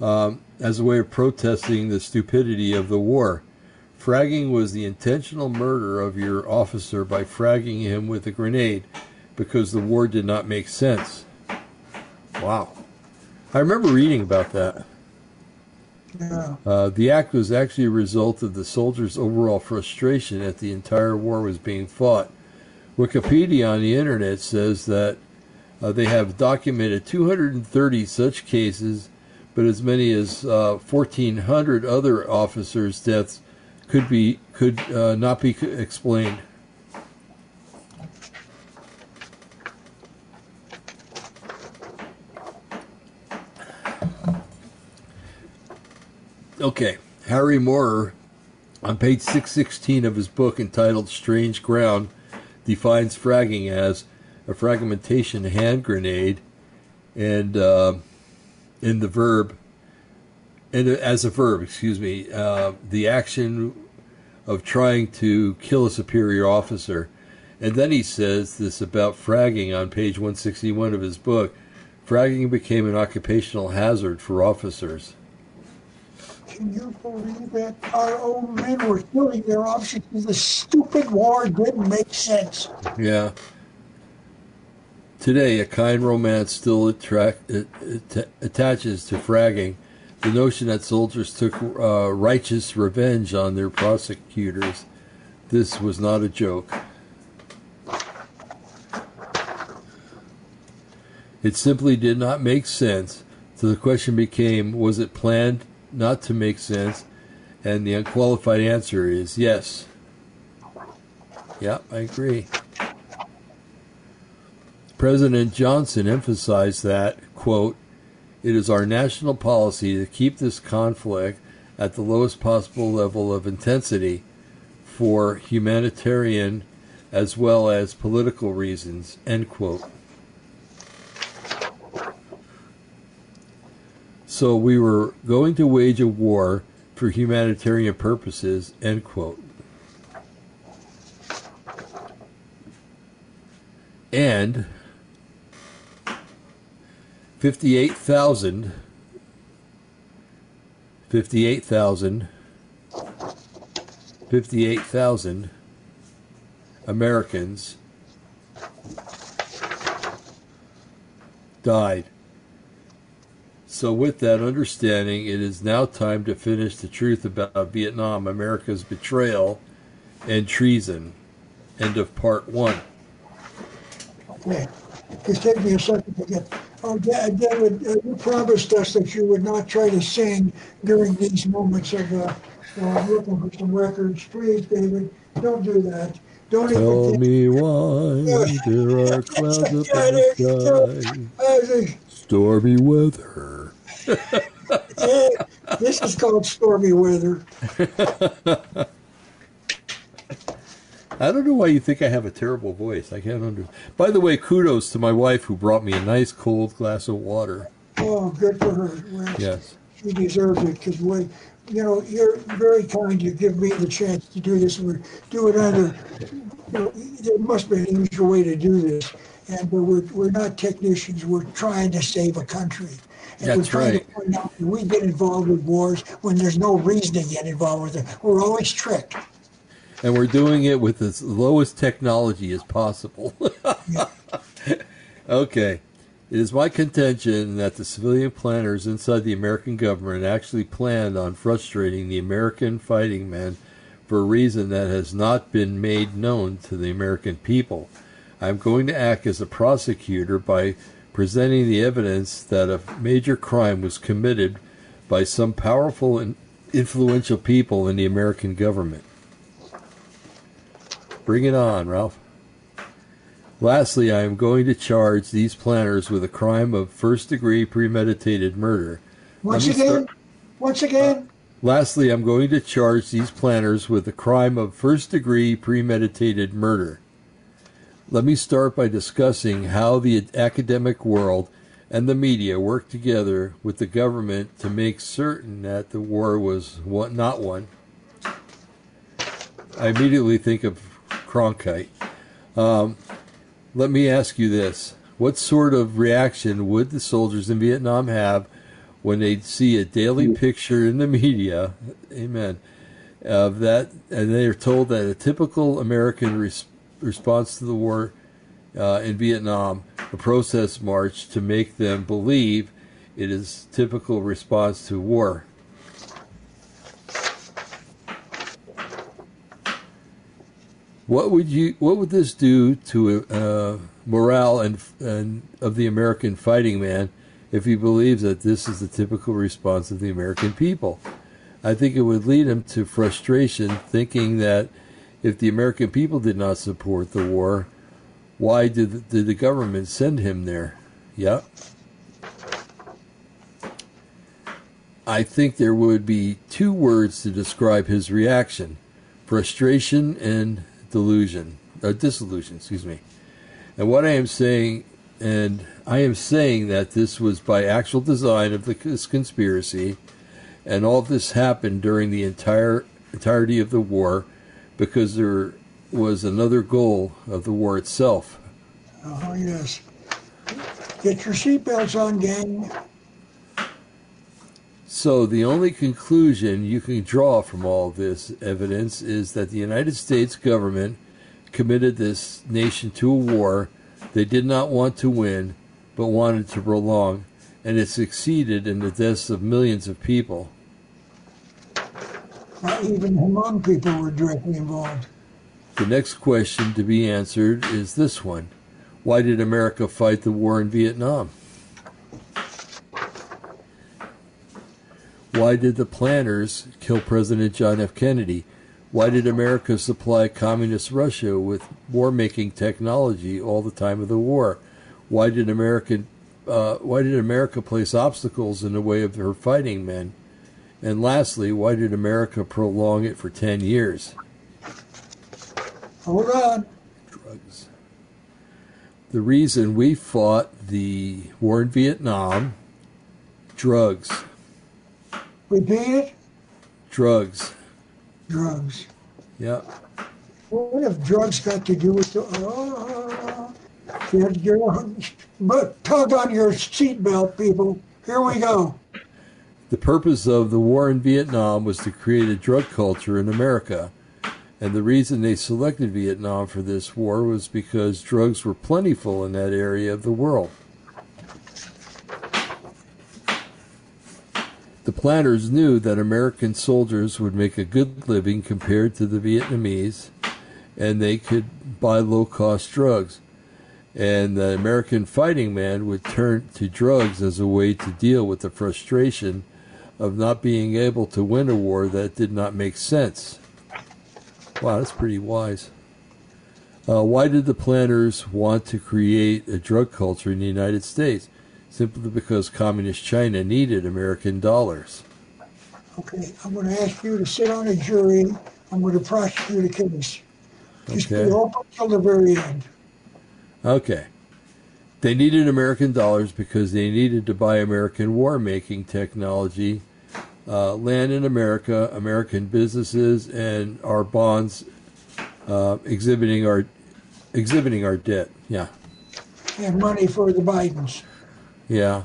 um, as a way of protesting the stupidity of the war. Fragging was the intentional murder of your officer by fragging him with a grenade because the war did not make sense. Wow. I remember reading about that. Yeah. Uh, the act was actually a result of the soldiers' overall frustration that the entire war was being fought. Wikipedia on the internet says that uh, they have documented 230 such cases, but as many as uh, 1,400 other officers' deaths could be could uh, not be explained. Okay, Harry Maurer, on page 616 of his book entitled Strange Ground, defines fragging as a fragmentation hand grenade, and uh, in the verb, and as a verb, excuse me, uh, the action of trying to kill a superior officer. And then he says this about fragging on page 161 of his book. Fragging became an occupational hazard for officers. Can you believe that our own men were killing their officers? The stupid war didn't make sense. Yeah. Today, a kind romance still attract, it, it, attaches to fragging. The notion that soldiers took uh, righteous revenge on their prosecutors. This was not a joke. It simply did not make sense. So the question became was it planned not to make sense? And the unqualified answer is yes. Yeah, I agree. President Johnson emphasized that, quote, it is our national policy to keep this conflict at the lowest possible level of intensity for humanitarian as well as political reasons, end quote. So we were going to wage a war for humanitarian purposes, end quote. And 58,000 58,000 58,000 Americans died. So, with that understanding, it is now time to finish the truth about Vietnam, America's betrayal and treason. End of part one. Okay. Just take me a second to get. Oh, David, uh, you promised us that you would not try to sing during these moments of uh, uh, looking for some records. Please, David, don't do that. Don't Tell even. me why there are clouds up in the sky, stormy weather. this is called stormy weather. I don't know why you think I have a terrible voice. I can't under. By the way, kudos to my wife who brought me a nice cold glass of water. Oh, good for her. Well, Yes. She deserves it because we, you know, you're very kind. You give me the chance to do this. We do it under. You know, there must be an easier way to do this, and but we're we're not technicians. We're trying to save a country. And we're That's trying right. to point out we get involved with wars when there's no reason to get involved with them. We're always tricked. And we're doing it with as lowest technology as possible. okay. It is my contention that the civilian planners inside the American government actually planned on frustrating the American fighting men for a reason that has not been made known to the American people. I'm going to act as a prosecutor by presenting the evidence that a major crime was committed by some powerful and influential people in the American government. Bring it on, Ralph. Lastly, I am going to charge these planners with a crime of first degree premeditated murder. Once again, start- once again, uh, Lastly, I'm going to charge these planners with the crime of first degree premeditated murder. Let me start by discussing how the academic world and the media worked together with the government to make certain that the war was not won. I immediately think of Cronkite. Um, let me ask you this. What sort of reaction would the soldiers in Vietnam have when they see a daily picture in the media, amen, of that, and they are told that a typical American res- response to the war uh, in Vietnam, a protest march to make them believe it is typical response to war. What would you? What would this do to uh, morale and and of the American fighting man if he believes that this is the typical response of the American people? I think it would lead him to frustration, thinking that if the American people did not support the war, why did the, did the government send him there? Yep. I think there would be two words to describe his reaction frustration and delusion, uh, disillusion, excuse me. And what I am saying, and I am saying that this was by actual design of the, this conspiracy, and all this happened during the entire entirety of the war, because there was another goal of the war itself. oh yes. Get your seatbelts on, gang. So the only conclusion you can draw from all this evidence is that the United States government committed this nation to a war they did not want to win, but wanted to prolong, and it succeeded in the deaths of millions of people. Not even Hmong people were directly involved. The next question to be answered is this one. Why did America fight the war in Vietnam? Why did the planners kill President John F. Kennedy? Why did America supply communist Russia with war making technology all the time of the war? Why did American uh, why did America place obstacles in the way of her fighting men? And lastly, why did America prolong it for 10 years? Hold on. drugs. The reason we fought the war in Vietnam, drugs, Repeat it. drugs. Drugs. Yeah. What have drugs got to do with the? Oh, get your, but tug on your seatbelt, people. Here we go. The purpose of the war in Vietnam was to create a drug culture in America. And the reason they selected Vietnam for this war was because drugs were plentiful in that area of the world. The planners knew that American soldiers would make a good living compared to the Vietnamese, and they could buy low cost drugs. And the American fighting man would turn to drugs as a way to deal with the frustration of not being able to win a war that did not make sense. Wow, that's pretty wise. Uh, why did the planners want to create a drug culture in the United States? Simply because Communist China needed American dollars. Okay, I'm going to ask you to sit on a jury. I'm going to prosecute a case. Just Okay. be open till the very end. Okay. They needed American dollars because they needed to buy American war making technology, uh, land in America, American businesses, and our bonds uh, exhibiting our exhibiting our debt. Yeah. And money for the Bidens. Yeah.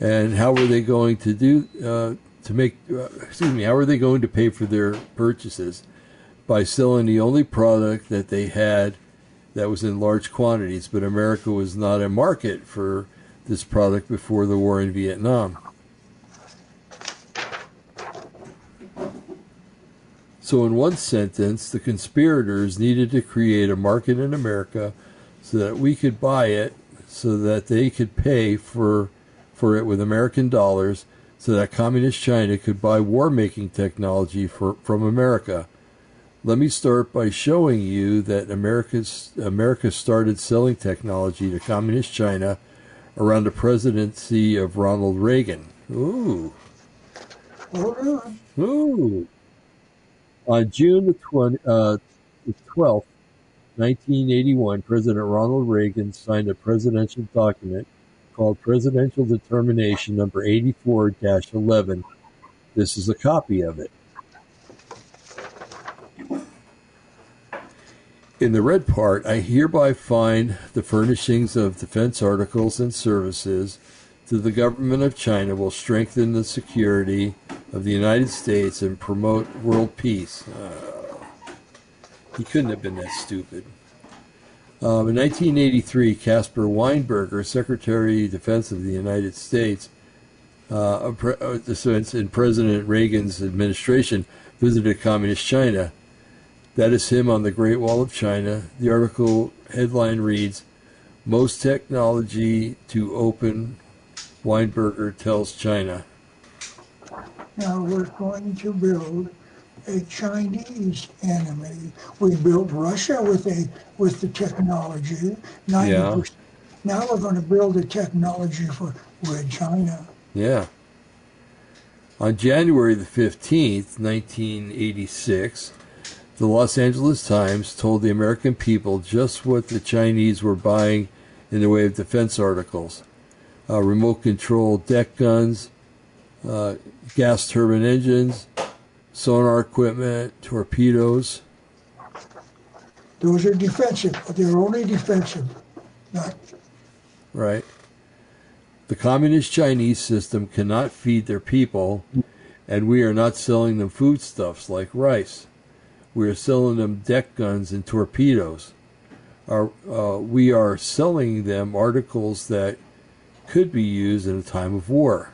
And how were they going to do uh, to make? Uh, excuse me. How were they going to pay for their purchases? By selling the only product that they had that was in large quantities, but America was not a market for this product before the war in Vietnam. So, in one sentence, the conspirators needed to create a market in America so that we could buy it, so that they could pay for for it with American dollars, so that communist China could buy war making technology for, from America. Let me start by showing you that America's, America started selling technology to communist China around the presidency of Ronald Reagan. Ooh. Ooh. On June the, 20, uh, the 12th, 1981, President Ronald Reagan signed a presidential document called Presidential Determination Number 84 11. This is a copy of it. In the red part, I hereby find the furnishings of defense articles and services to the government of China will strengthen the security of the United States and promote world peace. Uh, he couldn't have been that stupid. Um, in 1983, Caspar Weinberger, Secretary of Defense of the United States, uh, in President Reagan's administration, visited Communist China. That is him on the Great Wall of China. The article headline reads Most technology to open, Weinberger tells China. Now we're going to build a Chinese enemy. We built Russia with a with the technology. 90%. Yeah. Now we're going to build a technology for with China. Yeah. On January the 15th, 1986, the Los Angeles Times told the American people just what the Chinese were buying in the way of defense articles uh, remote control deck guns, uh, gas turbine engines, sonar equipment, torpedoes. Those are defensive, but they're only defensive, not. Right. The communist Chinese system cannot feed their people, and we are not selling them foodstuffs like rice. We are selling them deck guns and torpedoes. Our, uh, we are selling them articles that could be used in a time of war.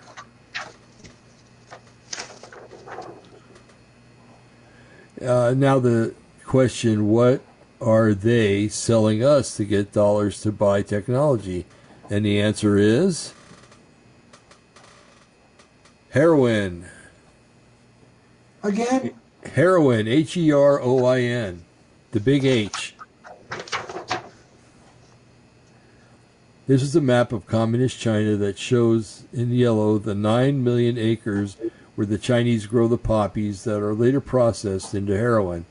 Uh, now the question: What are they selling us to get dollars to buy technology? And the answer is heroin. Again. Heroin, H E R O I N, the big H. This is a map of communist China that shows in yellow the 9 million acres where the Chinese grow the poppies that are later processed into heroin.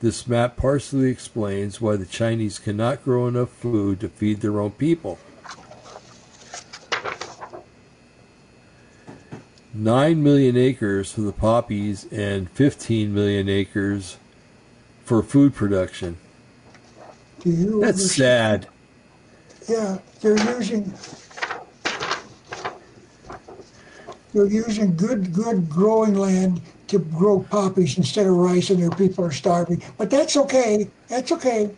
This map partially explains why the Chinese cannot grow enough food to feed their own people. 9 million acres for the poppies and 15 million acres for food production. That's sad. Yeah, they're using they're using good good growing land to grow poppies instead of rice, and their people are starving. But that's okay. That's okay.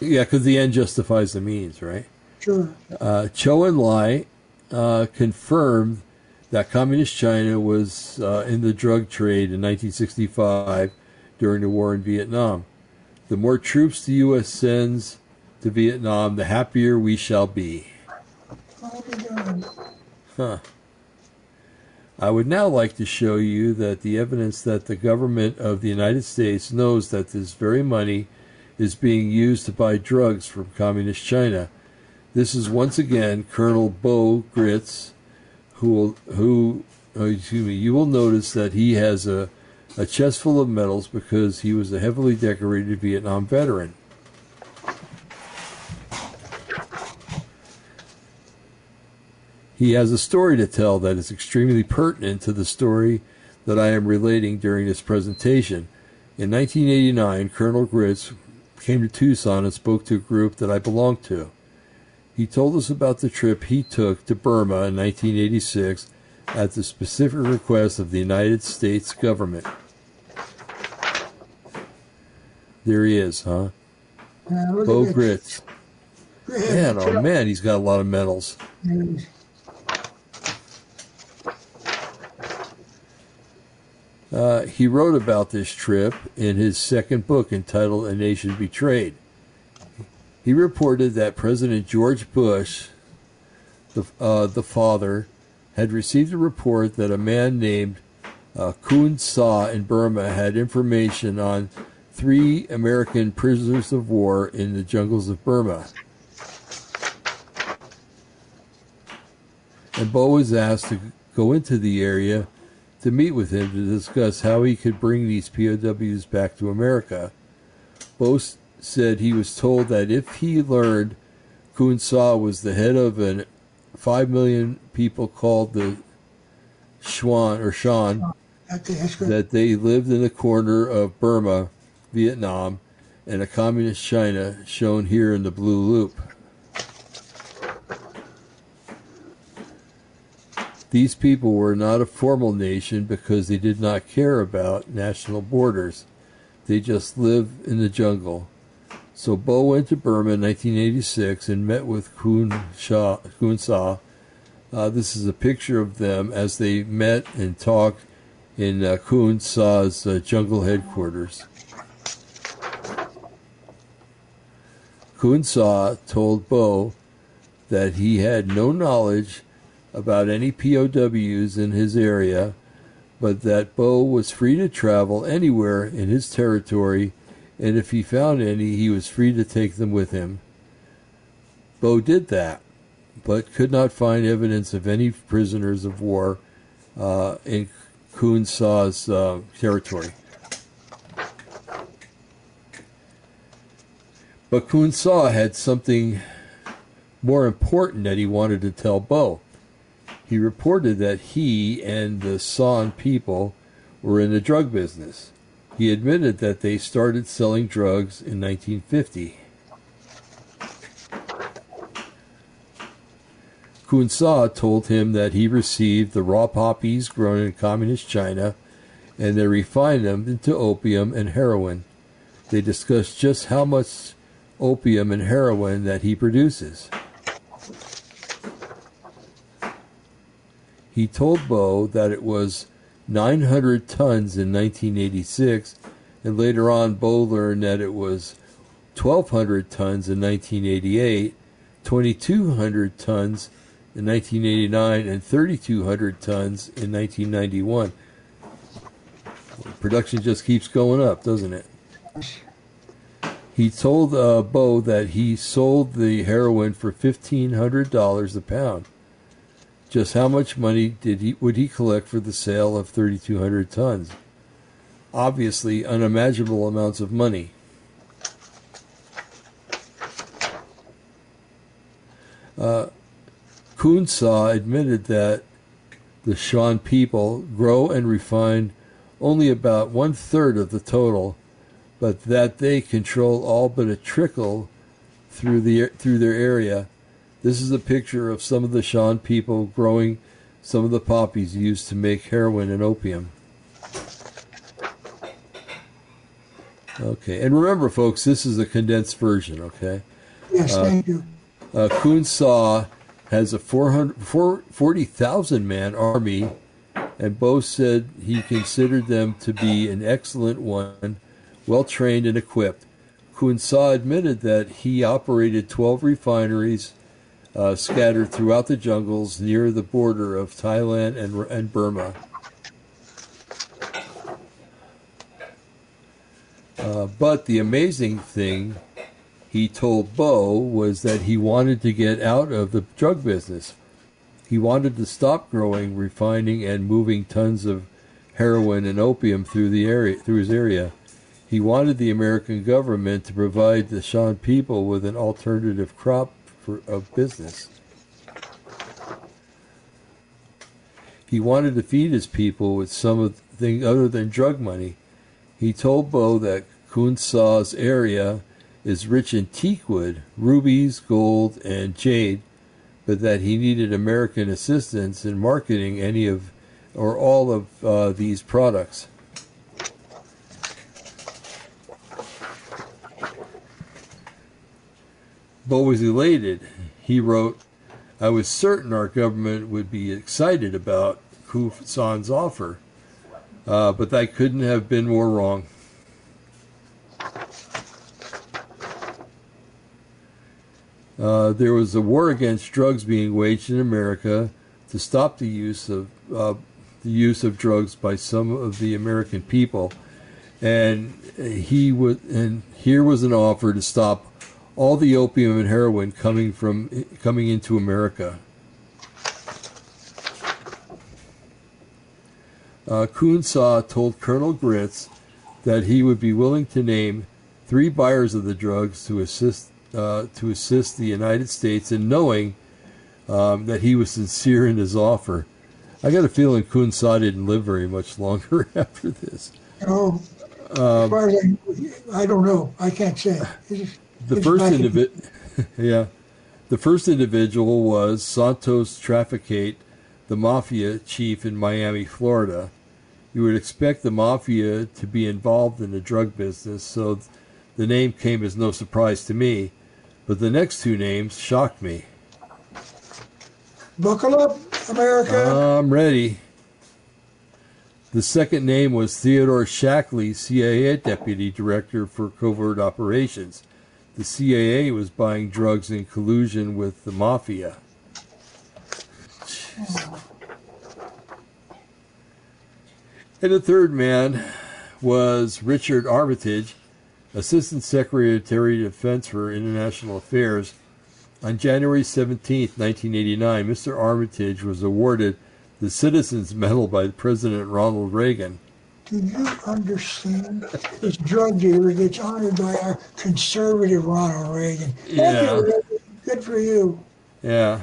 Yeah, because the end justifies the means, right? Sure. Uh, Chou Enlai uh, confirmed that communist China was uh, in the drug trade in 1965 during the war in Vietnam. The more troops the U.S. sends to Vietnam, the happier we shall be. Huh. I would now like to show you that the evidence that the government of the United States knows that this very money is being used to buy drugs from communist China. This is once again Colonel Bo Gritz who will, who oh, excuse me, you will notice that he has a, a chest full of medals because he was a heavily decorated Vietnam veteran. He has a story to tell that is extremely pertinent to the story that I am relating during this presentation. In 1989, Colonel Gritz came to Tucson and spoke to a group that I belonged to. He told us about the trip he took to Burma in 1986 at the specific request of the United States government. There he is, huh? Uh, Bo Gritz. Man, oh man, he's got a lot of medals. Uh, he wrote about this trip in his second book entitled A Nation Betrayed. He reported that President George Bush, the, uh, the father, had received a report that a man named uh, Khun Sa in Burma had information on three American prisoners of war in the jungles of Burma. And Bo was asked to go into the area to meet with him to discuss how he could bring these POWs back to America. Bo said he was told that if he learned Khun Sa was the head of an 5 million people called the Shuan or Shan, Okay, that's good. that they lived in the corner of Burma, Vietnam, and a communist China shown here in the blue loop. These people were not a formal nation because they did not care about national borders. They just lived in the jungle. So Bo went to Burma in 1986 and met with Khun, Sha, Khun Sa. Uh, this is a picture of them as they met and talked in uh, Khun Sa's uh, jungle headquarters. Khun Sa told Bo that he had no knowledge about any POWs in his area, but that Bo was free to travel anywhere in his territory, and if he found any, he was free to take them with him. Bo did that, but could not find evidence of any prisoners of war uh, in Khun Sa's uh, territory. But Khun Sa had something more important that he wanted to tell Bo. He reported that he and the Shan people were in the drug business. He admitted that they started selling drugs in 1950. Khun Sa told him that he received the raw poppies grown in communist China and they refined them into opium and heroin. They discussed just how much opium and heroin that he produces. He told Bo that it was 900 tons in 1986, and later on, Bo learned that it was 1,200 tons in 1988, 2,200 tons in 1989, and 3,200 tons in 1991. Production just keeps going up, doesn't it? He told uh, Bo that he sold the heroin for $1,500 a pound. Just how much money did he would he collect for the sale of 3,200 tons? Obviously, unimaginable amounts of money. Uh, Khun Sa admitted that the Shan people grow and refine only about one third of the total, but that they control all but a trickle through the through their area. This is a picture of some of the Shan people growing some of the poppies used to make heroin and opium. Okay, and remember, folks, this is a condensed version. Okay, Yes, thank you. uh, Khun Sa has a 400 4 40,000 man army, and Bo said he considered them to be an excellent one, well trained and equipped. Khun Sa admitted that he operated 12 refineries uh, scattered throughout the jungles near the border of Thailand and, and Burma. Uh, but the amazing thing he told Bo was that he wanted to get out of the drug business. He wanted to stop growing, refining, and moving tons of heroin and opium through the area through his area. He wanted the American government to provide the Shan people with an alternative crop of business. He wanted to feed his people with something other than drug money. He told Bo that Khun Sa's area is rich in teakwood, rubies, gold, and jade, but that he needed American assistance in marketing any of or all of uh, these products. Bo was elated. He wrote, I was certain our government would be excited about Khun Sa's offer, uh, but I couldn't have been more wrong. Uh, there was a war against drugs being waged in America to stop the use of uh, the use of drugs by some of the American people. and he would, and here was an offer to stop all the opium and heroin coming from coming into America. Uh, Khun Sa told Colonel Gritz that he would be willing to name three buyers of the drugs to assist uh, to assist the United States in knowing um, that he was sincere in his offer. I got a feeling Khun Sa didn't live very much longer after this. Oh, as far as I, I don't know. I can't say. The first individual, yeah, the first individual was Santos Trafficante, the mafia chief in Miami, Florida. You would expect the mafia to be involved in the drug business, so th- the name came as no surprise to me. But the next two names shocked me. Buckle up, America. I'm ready. The second name was Theodore Shackley, CIA Deputy Director for Covert Operations. The CIA was buying drugs in collusion with the mafia. And the third man was Richard Armitage, Assistant Secretary of Defense for International Affairs. On January 17, 1989, Mr. Armitage was awarded the Citizens Medal by President Ronald Reagan. Do you understand? This drug dealer gets honored by our conservative Ronald Reagan. Yeah. Good for you. Yeah.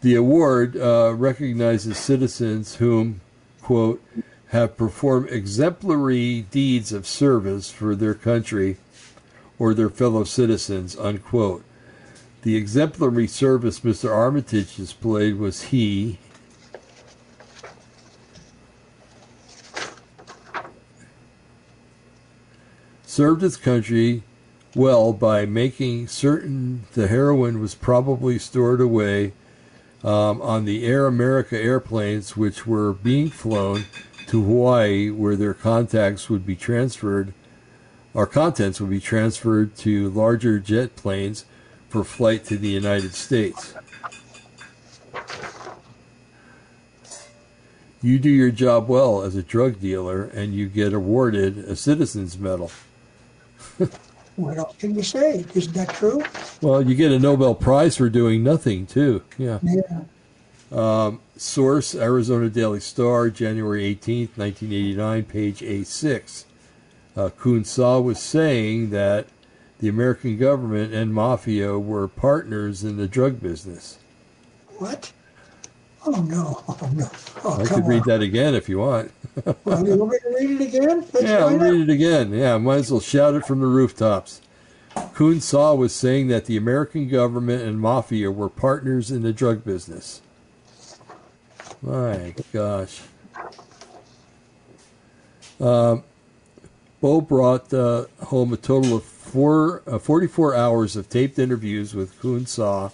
The award uh, recognizes citizens whom, quote, have performed exemplary deeds of service for their country or their fellow citizens, unquote. The exemplary service Mr. Armitage displayed was he, served his country well by making certain the heroin was probably stored away um, on the Air America airplanes, which were being flown to Hawaii, where their contacts would be transferred, or contents would be transferred to larger jet planes for flight to the United States. You do your job well as a drug dealer, and you get awarded a Citizens Medal. What else can you say? Isn't that true? Well, you get a Nobel Prize for doing nothing, too. Yeah. Yeah. Source Arizona Daily Star, January 18th, 1989, page A6. Uh, Kuhn was saying that the American government and mafia were partners in the drug business. What? Oh no! Oh no! Oh I come could read on! that again if you want. Well, you want me to read it again? Let's Yeah, I'll read it again. Yeah, might as well shout it from the rooftops. Khun Sa was saying that the American government and mafia were partners in the drug business. My gosh. Um, Bo brought uh, home a total of four, uh, 44 hours of taped interviews with Khun Sa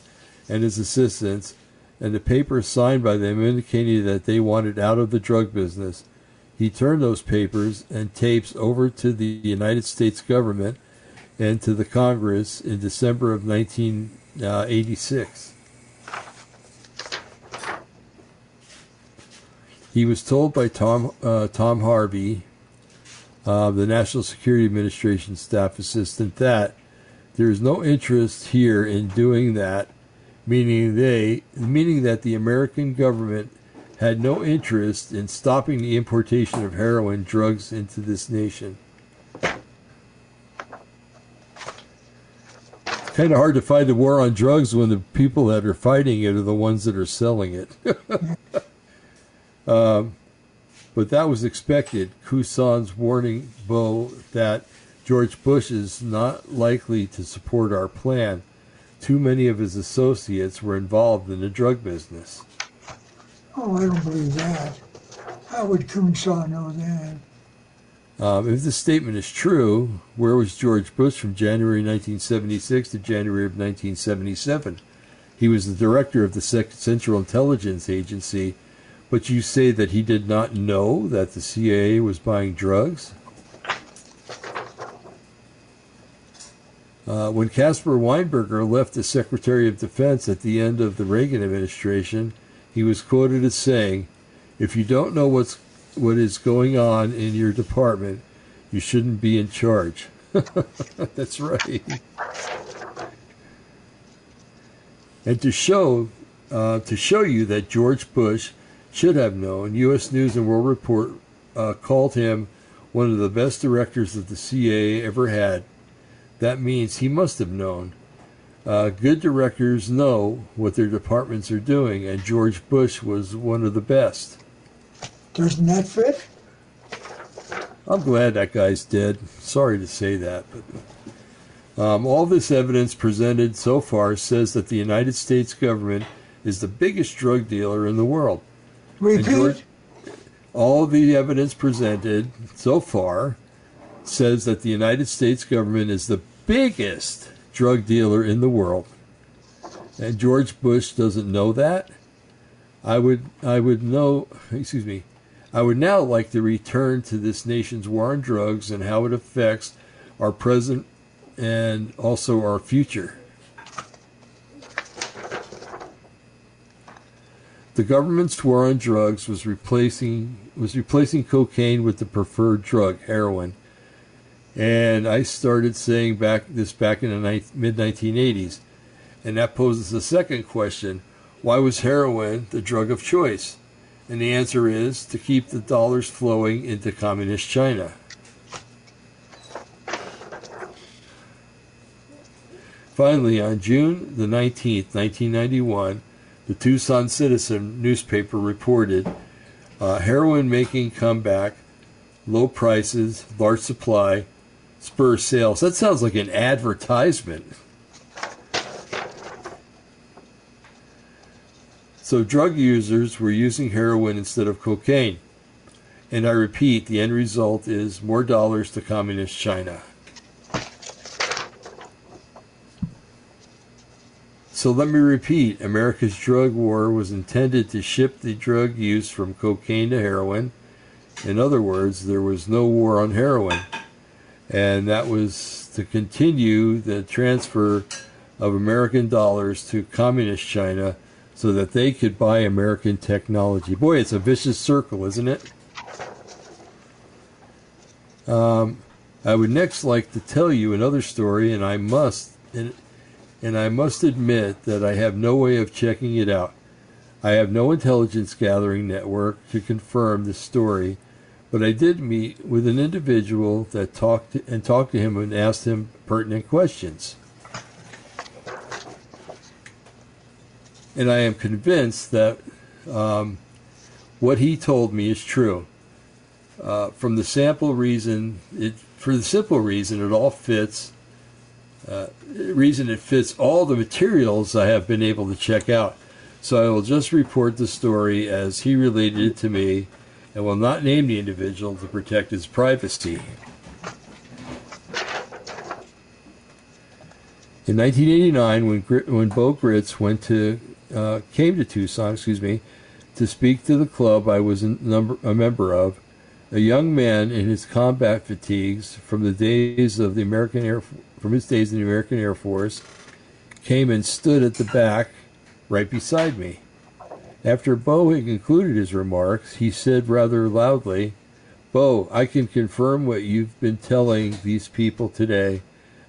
and his assistants, and the papers signed by them indicating that they wanted out of the drug business. He turned those papers and tapes over to the United States government and to the Congress in December of 1986. He was told by Tom uh, Tom Harvey, uh, the National Security Administration staff assistant, that there is no interest here in doing that, meaning they, meaning that the American government had no interest in stopping the importation of heroin drugs into this nation. Kind of hard to fight the war on drugs when the people that are fighting it are the ones that are selling it. um, but that was expected. Khun Sa's warning Bo that George Bush is not likely to support our plan. Too many of his associates were involved in the drug business. Oh, I don't believe that. How would Khun Sa know that? Um, if this statement is true, where was George Bush from January 1976 to January of 1977? He was the director of the Central Intelligence Agency, but you say that he did not know that the CIA was buying drugs? Uh, when Caspar Weinberger left as Secretary of Defense at the end of the Reagan administration, he was quoted as saying, "If you don't know what's what is going on in your department, You shouldn't be in charge. That's right. And to show uh, to show you that George Bush should have known, U.S. News and World Report uh, called him one of the best directors that the CIA ever had. That means he must have known. Uh, good directors know what their departments are doing, and George Bush was one of the best. Doesn't that fit? I'm glad that guy's dead. Sorry to say that, but um, all this evidence presented so far says that the United States government is the biggest drug dealer in the world. Repeat. George- all the evidence presented so far says that the United States government is the biggest drug dealer in the world. And George Bush doesn't know that. I would I would know excuse me. I would now like to return to this nation's war on drugs and how it affects our present and also our future. The government's war on drugs was replacing was replacing cocaine with the preferred drug, heroin. And I started saying back this back in the mid 1980s, and that poses the second question: Why was heroin the drug of choice? And the answer is to keep the dollars flowing into communist China. Finally, on June the 19th, 1991, the Tucson Citizen newspaper reported uh, heroin making comeback, low prices, large supply, spur sales. That sounds like an advertisement. So drug users were using heroin instead of cocaine. And I repeat, the end result is more dollars to communist China. So let me repeat America's drug war was intended to shift the drug use from cocaine to heroin. In other words, there was no war on heroin. And that was to continue the transfer of American dollars to communist China so that they could buy American technology. Boy, it's a vicious circle, isn't it? Um, I would next like to tell you another story, and I must, and, and I must admit that I have no way of checking it out. I have no intelligence gathering network to confirm the story, but I did meet with an individual that talked to, and talked to him and asked him pertinent questions. And I am convinced that um, what he told me is true. Uh, from the sample reason, it, for the simple reason, it all fits. Uh, reason it fits all the materials I have been able to check out. So I will just report the story as he related it to me, and will not name the individual to protect his privacy. In 1989, when when Bo Gritz went to uh, came to Tucson, excuse me, to speak to the club I was a, number, a member of, a young man in his combat fatigues from the days of the American Air from his days in the American Air Force came and stood at the back right beside me. After Bo had concluded his remarks, he said rather loudly, Bo, I can confirm what you've been telling these people today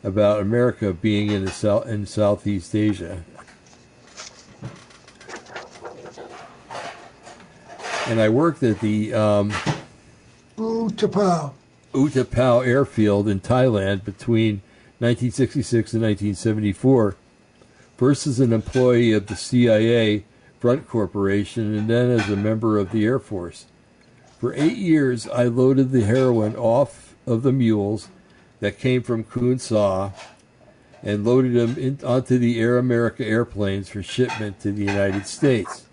about America being in, the in Southeast Asia. And I worked at the um, Utapao. Utapao airfield in Thailand between 1966 and 1974. First as an employee of the CIA Front Corporation and then as a member of the Air Force. For eight years, I loaded the heroin off of the mules that came from Khun Sa and loaded them in, onto the Air America airplanes for shipment to the United States.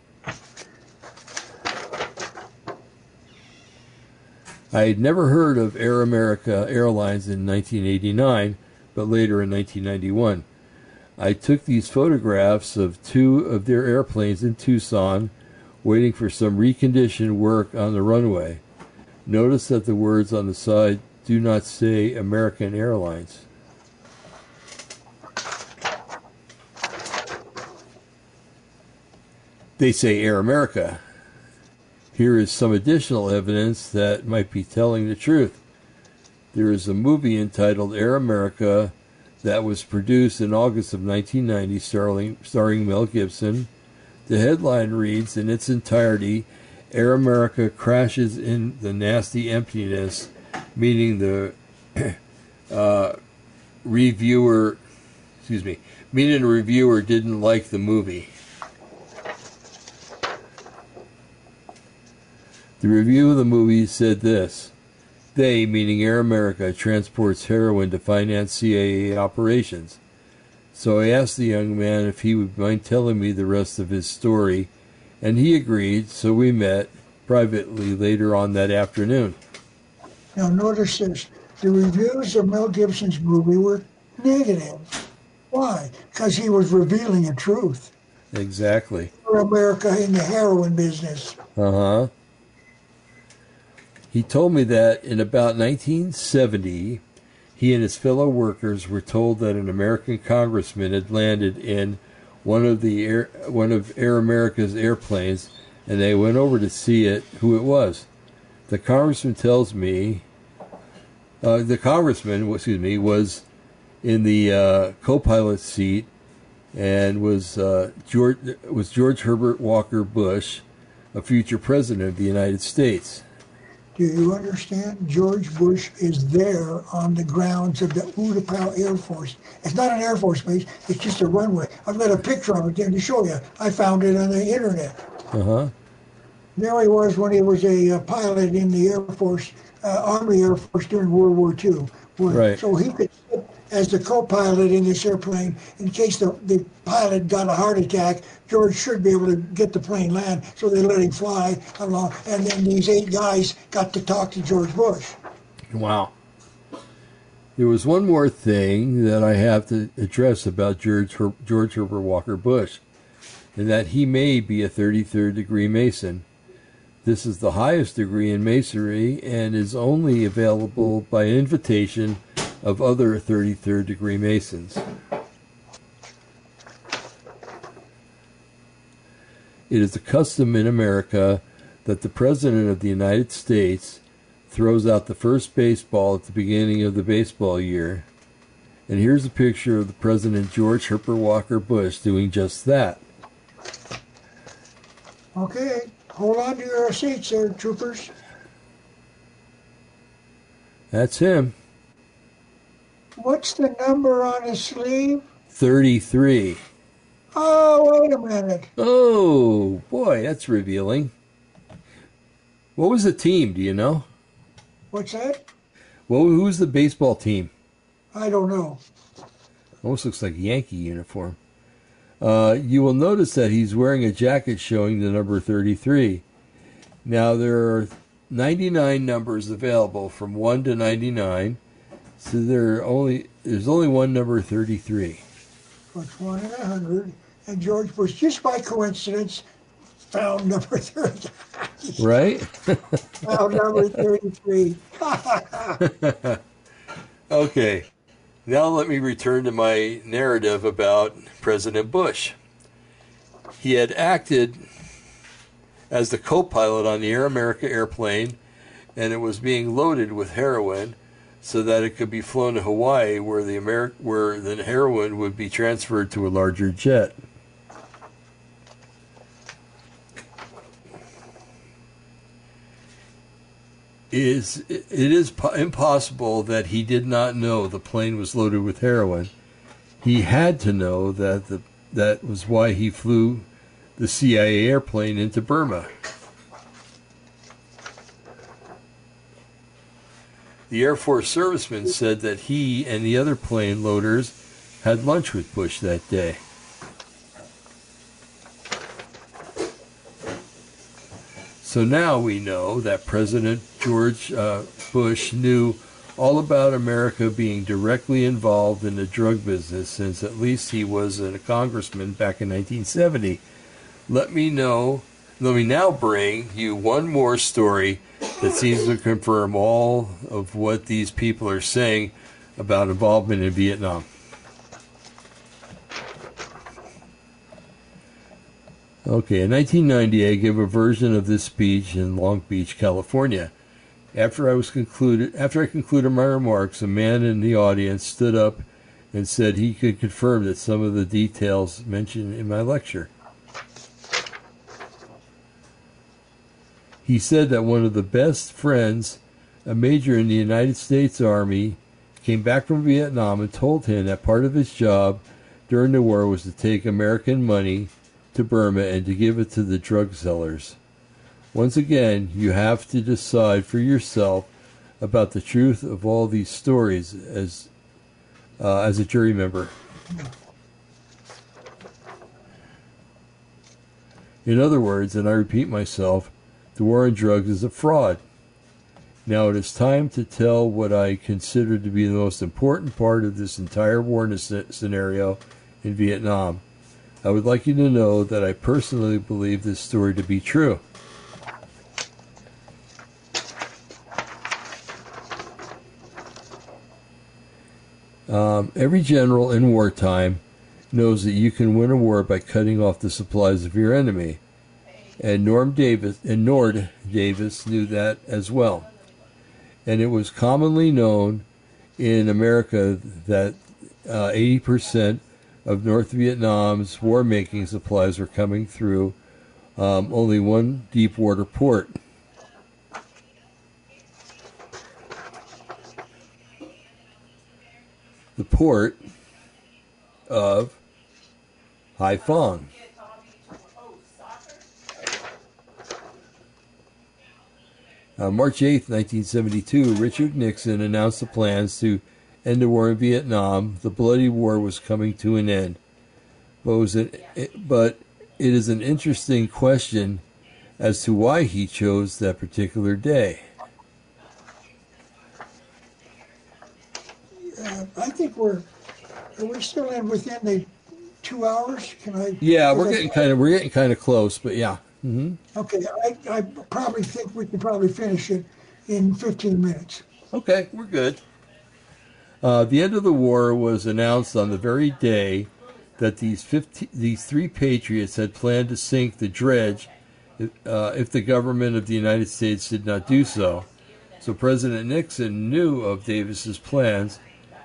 I had never heard of Air America Airlines in 1989, but later in 1991. I took these photographs of two of their airplanes in Tucson, waiting for some recondition work on the runway. Notice that the words on the side do not say American Airlines. They say Air America. Here is some additional evidence that might be telling the truth. there is a movie entitled Air America that was produced in August of 1990, starring, starring Mel Gibson. The headline reads in its entirety Air America crashes in the nasty emptiness, meaning the uh, reviewer, excuse me, meaning the reviewer didn't like the movie. The review of the movie said this They, meaning Air America, transports heroin to finance CIA operations. So I asked the young man if he would mind telling me the rest of his story, and he agreed, so we met privately later on that afternoon. Now, notice this the reviews of Mel Gibson's movie were negative. Why? Because he was revealing the truth. Exactly. For America in the heroin business. Uh huh. He told me that in about 1970, he and his fellow workers were told that an American congressman had landed in one of the air, one of Air America's airplanes, and they went over to see it, who it was. The congressman tells me, uh, the congressman, excuse me, was in the uh, co-pilot seat, and was uh, George was George Herbert Walker Bush, a future president of the United States. Do you understand? George Bush is there on the grounds of the Utapao Air Force. It's not an Air Force base, it's just a runway. I've got a picture of it there to show you. I found it on the internet. Uh huh. There he was when he was a uh, pilot in the Air Force, uh, Army Air Force during World War II. Right. So he could sit as the co-pilot in this airplane in case the, the pilot got a heart attack. George should be able to get the plane land, so they let him fly along. And then these eight guys got to talk to George Bush. Wow. There was one more thing that I have to address about George Her- George Herbert Walker Bush, and that he may be a 33rd degree Mason. This is the highest degree in Masonry and is only available by invitation of other 33rd degree Masons. It is a custom in America that the President of the United States throws out the first baseball at the beginning of the baseball year. And here's a picture of the President George Herbert Walker Bush doing just that. Okay, hold on to your seats there, troopers. That's him. What's the number on his sleeve? 33. Oh, wait a minute. Oh, boy, that's revealing. What was the team? Do you know? What's that? Well, who's the baseball team? I don't know. Almost looks like a Yankee uniform. Uh, you will notice that he's wearing a jacket showing the number 33. Now, there are 99 numbers available from 1 to 99, so there are only there's only one number 33. What's one in a hundred? And George Bush, just by coincidence, found number 30. Right? found number 33. Okay. Now let me return to my narrative about President Bush. He had acted as the co pilot on the Air America airplane, and it was being loaded with heroin so that it could be flown to Hawaii where the Ameri- where the heroin would be transferred to a larger jet. is it is po- impossible that he did not know the plane was loaded with heroin. He had to know that the that was why he flew the CIA airplane into Burma. The Air Force serviceman said that he and the other plane loaders had lunch with Bush that day. So now we know that President George uh, Bush knew all about America being directly involved in the drug business since at least he was a congressman back in 1970. Let me know. Let me now bring you one more story that seems to confirm all of what these people are saying about involvement in Vietnam. Okay, in 1990, I gave a version of this speech in Long Beach, California. After I was concluded, after I concluded my remarks, a man in the audience stood up and said he could confirm that some of the details mentioned in my lecture. He said that one of the best friends, a major in the United States Army, came back from Vietnam and told him that part of his job during the war was to take American money to Burma and to give it to the drug sellers. Once again, you have to decide for yourself about the truth of all these stories as uh, as a jury member. In other words, and I repeat myself, the war on drugs is a fraud. Now it is time to tell what I consider to be the most important part of this entire war scenario in Vietnam. I would like you to know that I personally believe this story to be true. Um, every general in wartime knows that you can win a war by cutting off the supplies of your enemy. And Norm Davis and Nord Davis knew that as well. And it was commonly known in America that uh, 80% of North Vietnam's war making supplies were coming through um, only one deep water port. The port of Haiphong. On March 8, 1972, Richard Nixon announced the plans to end the war in Vietnam. The bloody war was coming to an end. But, was it, but it is an interesting question as to why he chose that particular day. Uh, I think we're are we still in within the two hours? Can I? Yeah, we're getting kind of we're getting kind of close, but yeah. Mm-hmm. Okay, I, I probably think we can probably finish it in 15 minutes. Okay, we're good. Uh, the end of the war was announced on the very day that these 15, these three patriots had planned to sink the dredge uh, if the government of the United States did not do so. So President Nixon knew of Davis's plans,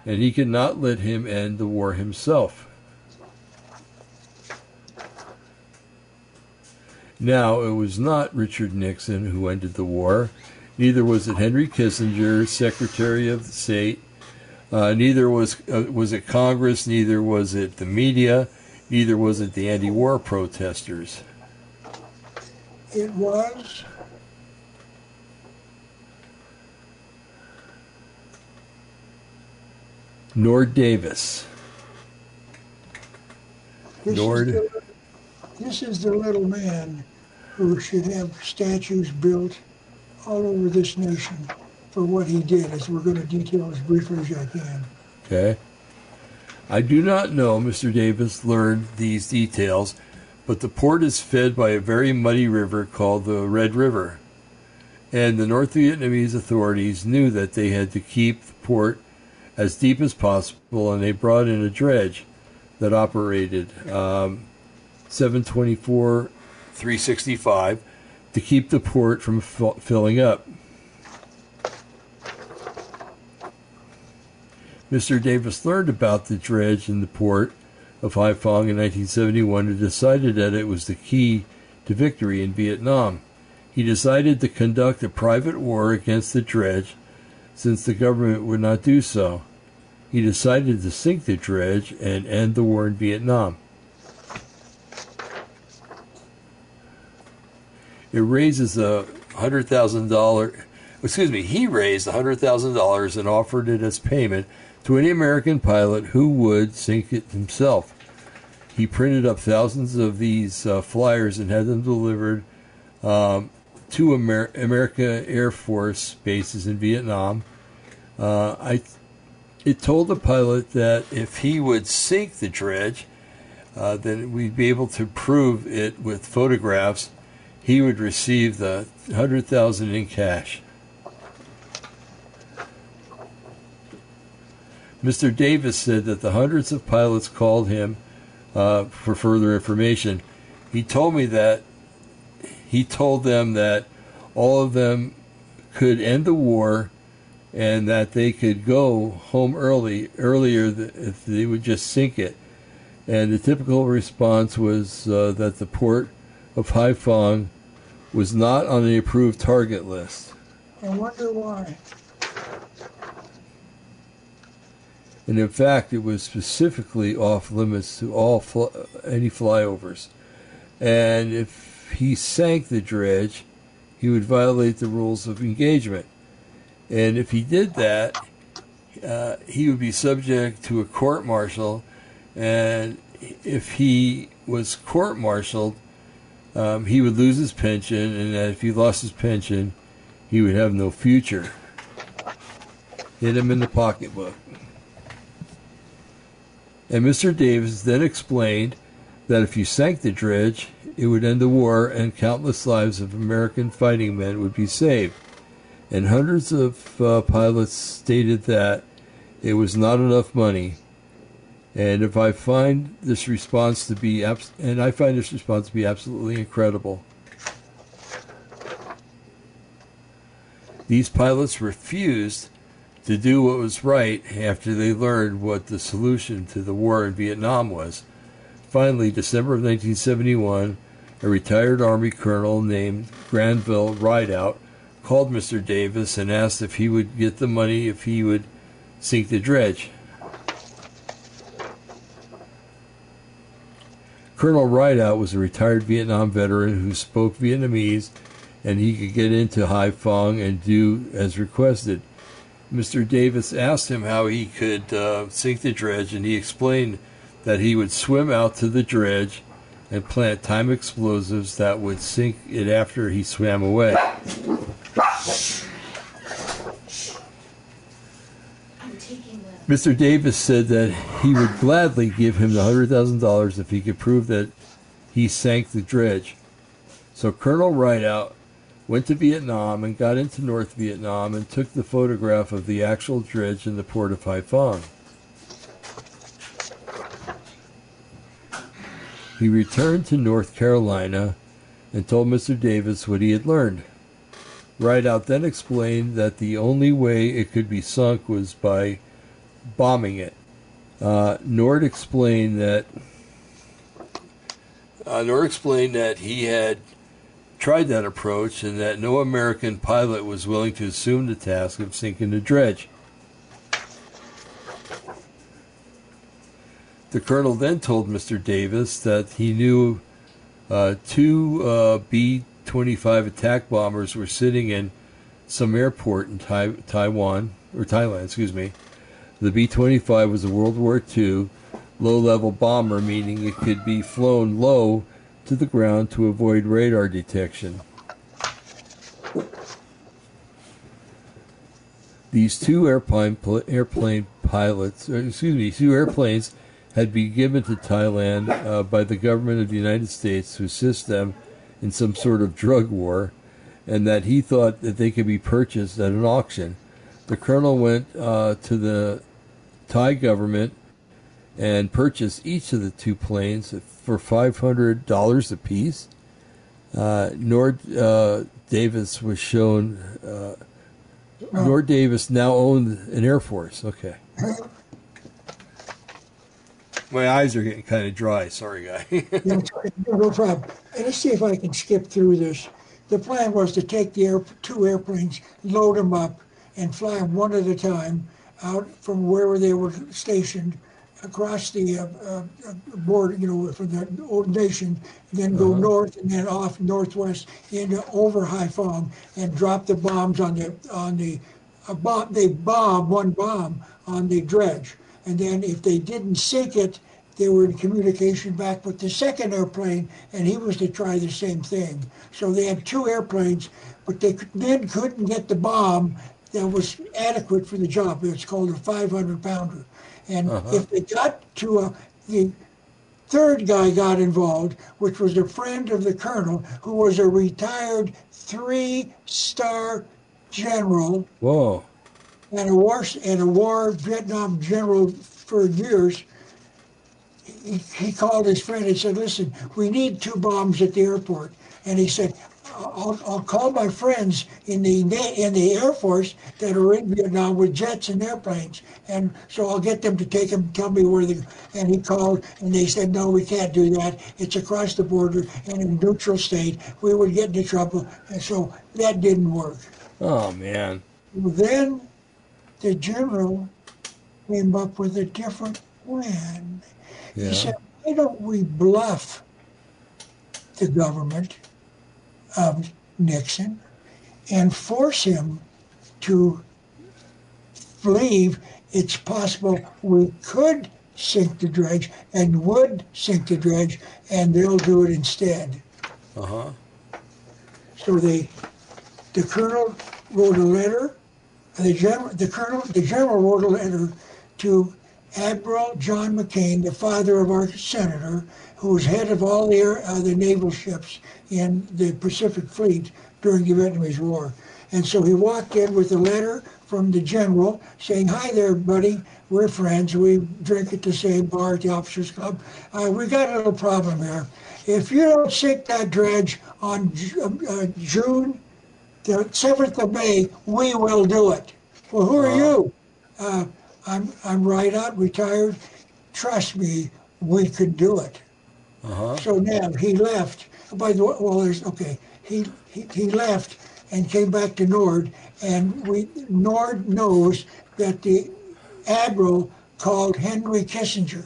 and he could not let him end the war himself. Now, it was not Richard Nixon who ended the war. Neither was it Henry Kissinger, Secretary of State. Uh, neither was uh, was it Congress. Neither was it the media. Neither was it the anti-war protesters. It was. Nord Davis. This Nord. Is the, this is the little man who should have statues built all over this nation for what he did, as we're going to detail as briefly as I can. Okay. I do not know Mr. Davis learned these details, but the port is fed by a very muddy river called the Red River. And the North Vietnamese authorities knew that they had to keep the port as deep as possible, and they brought in a dredge that operated um, 724 365 to keep the port from filling up. Mr. Davis learned about the dredge in the port of Haiphong in 1971 and decided that it was the key to victory in Vietnam. He decided to conduct a private war against the dredge since the government would not do so. He decided to sink the dredge and end the war in Vietnam. It raises a hundred thousand dollar excuse me he raised a hundred thousand dollars and offered it as payment to any american pilot who would sink it himself he printed up thousands of these uh, flyers and had them delivered um, to Amer- America Air Force bases in Vietnam. Uh, I, it told the pilot that if he would sink the dredge, uh, then we'd be able to prove it with photographs he would receive the 100,000 in cash. Mr. Davis said that the hundreds of pilots called him uh, for further information. He told me that he told them that all of them could end the war and that they could go home early earlier if they would just sink it. And the typical response was uh, that the port of Haiphong was not on the approved target list. I wonder why. And in fact, it was specifically off limits to all fly, any flyovers. And if he sank the dredge, he would violate the rules of engagement. And if he did that, uh, he would be subject to a court martial. And if he was court martialed, um, he would lose his pension. And that if he lost his pension, he would have no future. Hit him in the pocketbook. And Mr. Davis then explained that if you sank the dredge, it would end the war and countless lives of American fighting men would be saved. And hundreds of uh, pilots stated that it was not enough money. And if I find this response to be, abs- and I find this response to be absolutely incredible. These pilots refused to do what was right after they learned what the solution to the war in Vietnam was. Finally, December of 1971, a retired Army colonel named Granville Rideout called Mr. Davis and asked if he would get the money if he would sink the dredge. Colonel Rideout was a retired Vietnam veteran who spoke Vietnamese and he could get into Haiphong and do as requested. Mr. Davis asked him how he could uh, sink the dredge, and he explained that he would swim out to the dredge and plant time explosives that would sink it after he swam away. Mr. Davis said that he would gladly give him the $100,000 if he could prove that he sank the dredge. So Colonel Rideout went to Vietnam and got into North Vietnam and took the photograph of the actual dredge in the port of Haiphong. He returned to North Carolina and told Mr. Davis what he had learned. Rideout then explained that the only way it could be sunk was by bombing it. Uh, Nord explained that uh, Nord explained that he had tried that approach and that no American pilot was willing to assume the task of sinking the dredge. The colonel then told Mr. Davis that he knew uh, two uh, B 25 attack bombers were sitting in some airport in tai- Taiwan, or Thailand, excuse me. The B 25 was a World War II low level bomber, meaning it could be flown low to the ground to avoid radar detection. These two airplane airplane pilots, excuse me, two airplanes had been given to Thailand uh, by the government of the United States to assist them in some sort of drug war, and that he thought that they could be purchased at an auction. The colonel went uh, to the Thai government and purchased each of the two planes for $500 apiece. Uh, Nord uh, Davis was shown. Uh, oh. Nord Davis now owned an Air Force. Okay. My eyes are getting kind of dry. Sorry, guy. no, no problem. Let's see if I can skip through this. The plan was to take the air, two airplanes, load them up, and fly them one at a time out from wherever they were stationed across the uh, uh, border, you know, from the old nation, then go uh-huh. north and then off northwest into over Haiphong and drop the bombs on the on the bomb. They bomb one bomb on the dredge, and then if they didn't sink it, they were in communication back with the second airplane, and he was to try the same thing. So they had two airplanes, but they then couldn't get the bomb that was adequate for the job. It's called a 500 pounder. And uh-huh. if they got to a, the third guy got involved, which was a friend of the colonel, who was a retired three-star general. Whoa. And a war and a war Vietnam general for years. He, he called his friend and said, "Listen, we need two bombs at the airport." And he said, I'll, I'll call my friends in the in the Air Force that are in Vietnam with jets and airplanes, and so I'll get them to take them, tell me where they. And he called, and they said, no, we can't do that. It's across the border and in a neutral state. We would get into trouble, and so that didn't work. Oh man. Then the general came up with a different plan. Yeah. He said, why don't we bluff the government of Nixon and force him to believe it's possible we could sink the dredge and would sink the dredge and they'll do it instead. Uh huh. So they, the colonel wrote a letter. The general, the colonel, the general wrote a letter to Admiral John McCain, the father of our senator, who was head of all the uh, the naval ships in the Pacific Fleet during the Vietnamese War. And so he walked in with a letter from the general saying, "Hi there, buddy. We're friends. We drink at the same bar at the officers' club. Uh, we got a little problem here. If you don't sink that dredge on uh, June the 7th of May, we will do it. Well, who are you? Uh, I'm, I'm Rideout, retired. Trust me, we could do it. Uh huh. So now he left. By the way, well, there's, okay, he, he, he left and came back to Nord, and we, Nord knows that the admiral called Henry Kissinger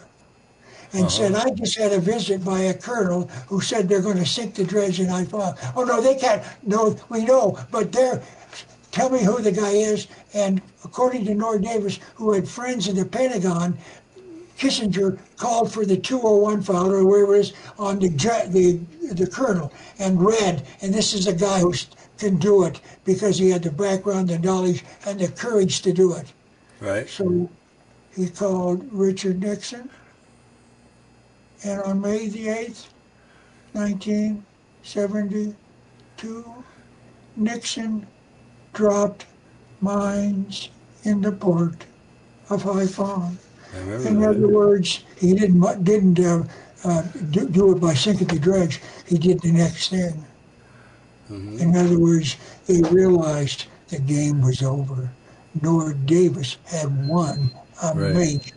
and said, I just had a visit by a colonel who said they're going to sink the dredge I thought, Oh, no, they can't. No, we know, but they're, tell me who the guy is. And according to Nord Davis, who had friends in the Pentagon, Kissinger called for the 201 file or wherever it is on the, the, the colonel and read, and this is a guy who can do it because he had the background, the knowledge, and the courage to do it. Right. So he called Richard Nixon, and on May the 8th, 1972, Nixon dropped mines in the port of Haiphong. In other words, he didn't didn't uh, uh, do, do it by sinking the dredge. He did the next thing. Mhm. In other words, they realized the game was over. Nord Davis had won a Right. major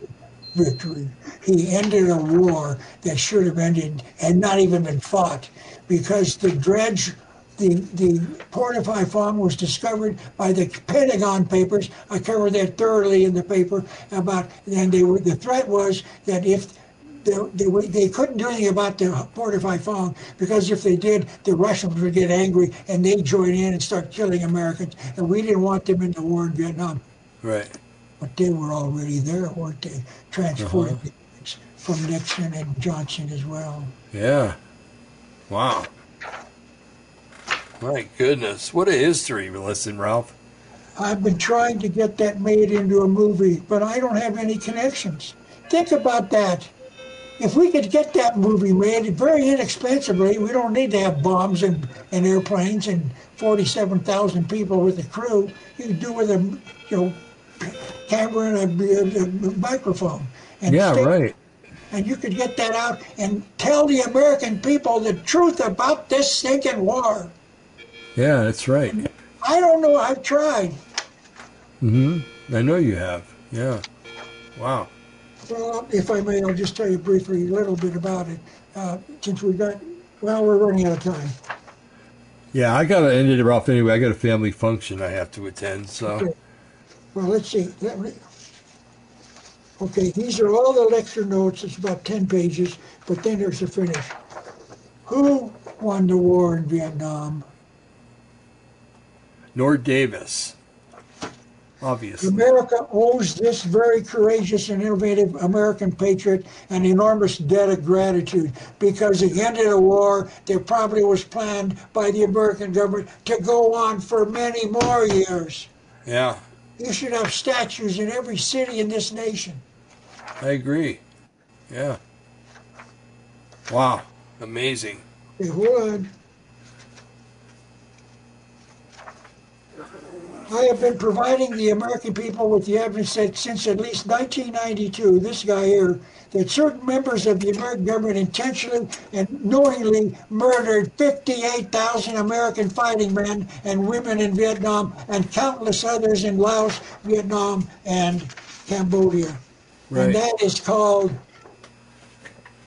victory. He ended a war that should have ended and not even been fought because the dredge, the, the port of Haiphong was discovered by the Pentagon papers. I covered that thoroughly in the paper about, and they were, the threat was that if they, they, they couldn't do anything about the port of Haiphong because if they did, the Russians would get angry and they'd join in and start killing Americans. And we didn't want them in the war in Vietnam. Right. But they were already there, weren't they? Transporting uh-huh. things from Nixon and Johnson as well. Yeah. Wow. My goodness. What a history, listen, Ralph. I've been trying to get that made into a movie, but I don't have any connections. Think about that. If we could get that movie made very inexpensively, we don't need to have bombs and, and airplanes and 47,000 people with a crew. You could do with a you know camera and a, a- a microphone. And Yeah, stay- right. And you could get that out and tell the American people the truth about this stinking war. Yeah, that's right. I don't know. I've tried. Mm hmm I know you have. Yeah. Wow. Well, if I may, I'll just tell you briefly a little bit about it, uh, since we got, well, we're running out of time. Yeah, I gotta end it, off Anyway, I got a family function I have to attend. So. Okay. Well, let's see. Okay, these are all the lecture notes. It's about 10 pages, but then there's a finish. Who won the war in Vietnam? Nord Davis. Obviously. America owes this very courageous and innovative American patriot an enormous debt of gratitude because the end of the war, that probably was planned by the American government to go on for many more years. Yeah, You should have statues in every city in this nation. I agree. Yeah. Wow. Amazing. They would. I have been providing the American people with the evidence that since at least 1992, this guy here, that certain members of the American government intentionally and knowingly murdered 58,000 American fighting men and women in Vietnam and countless others in Laos, Vietnam, and Cambodia. Right. And that is called,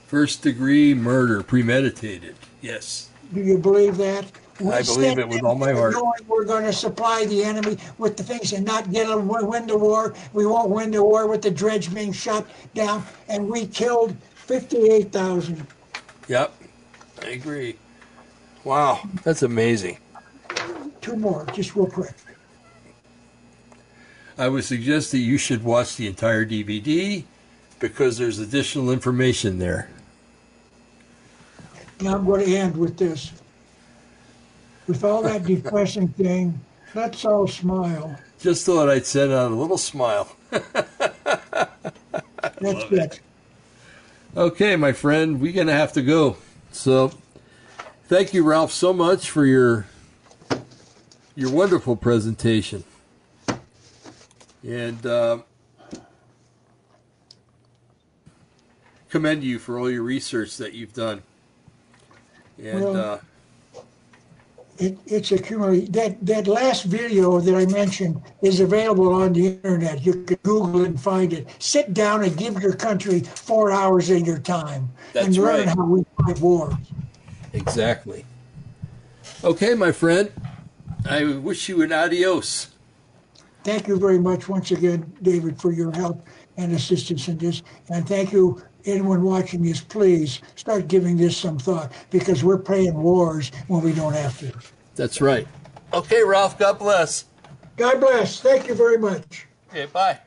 First degree murder, premeditated. Yes. do you believe that? I believe it with all my heart. Knowing We're going to supply the enemy with the things and not get them win the war. We won't win the war with the dredge being shot down. And we killed 58,000. Yep. I agree. Wow. That's amazing. Two more, just real quick. I would suggest that you should watch the entire DVD because there's additional information there. Now I'm going to end with this. With all that depressing thing, let's all smile. Just thought I'd send out a little smile. That's it. Okay, my friend, we're gonna have to go. So, thank you, Ralph, so much for your your wonderful presentation, and uh, commend you for all your research that you've done. And Well, uh, It, it's accumulated. That, that last video that I mentioned is available on the internet. You can Google it and find it. Sit down and give your country four hours of your time That's and learn right. how we fight wars. exactly. Okay, my friend, I wish you an adios. Thank you very much once again, David, for your help and assistance in this. And thank you, anyone watching this. Please start giving this some thought because we're playing wars when we don't have to. That's right. Okay, Ralph. God bless. God bless. Thank you very much. Okay, bye.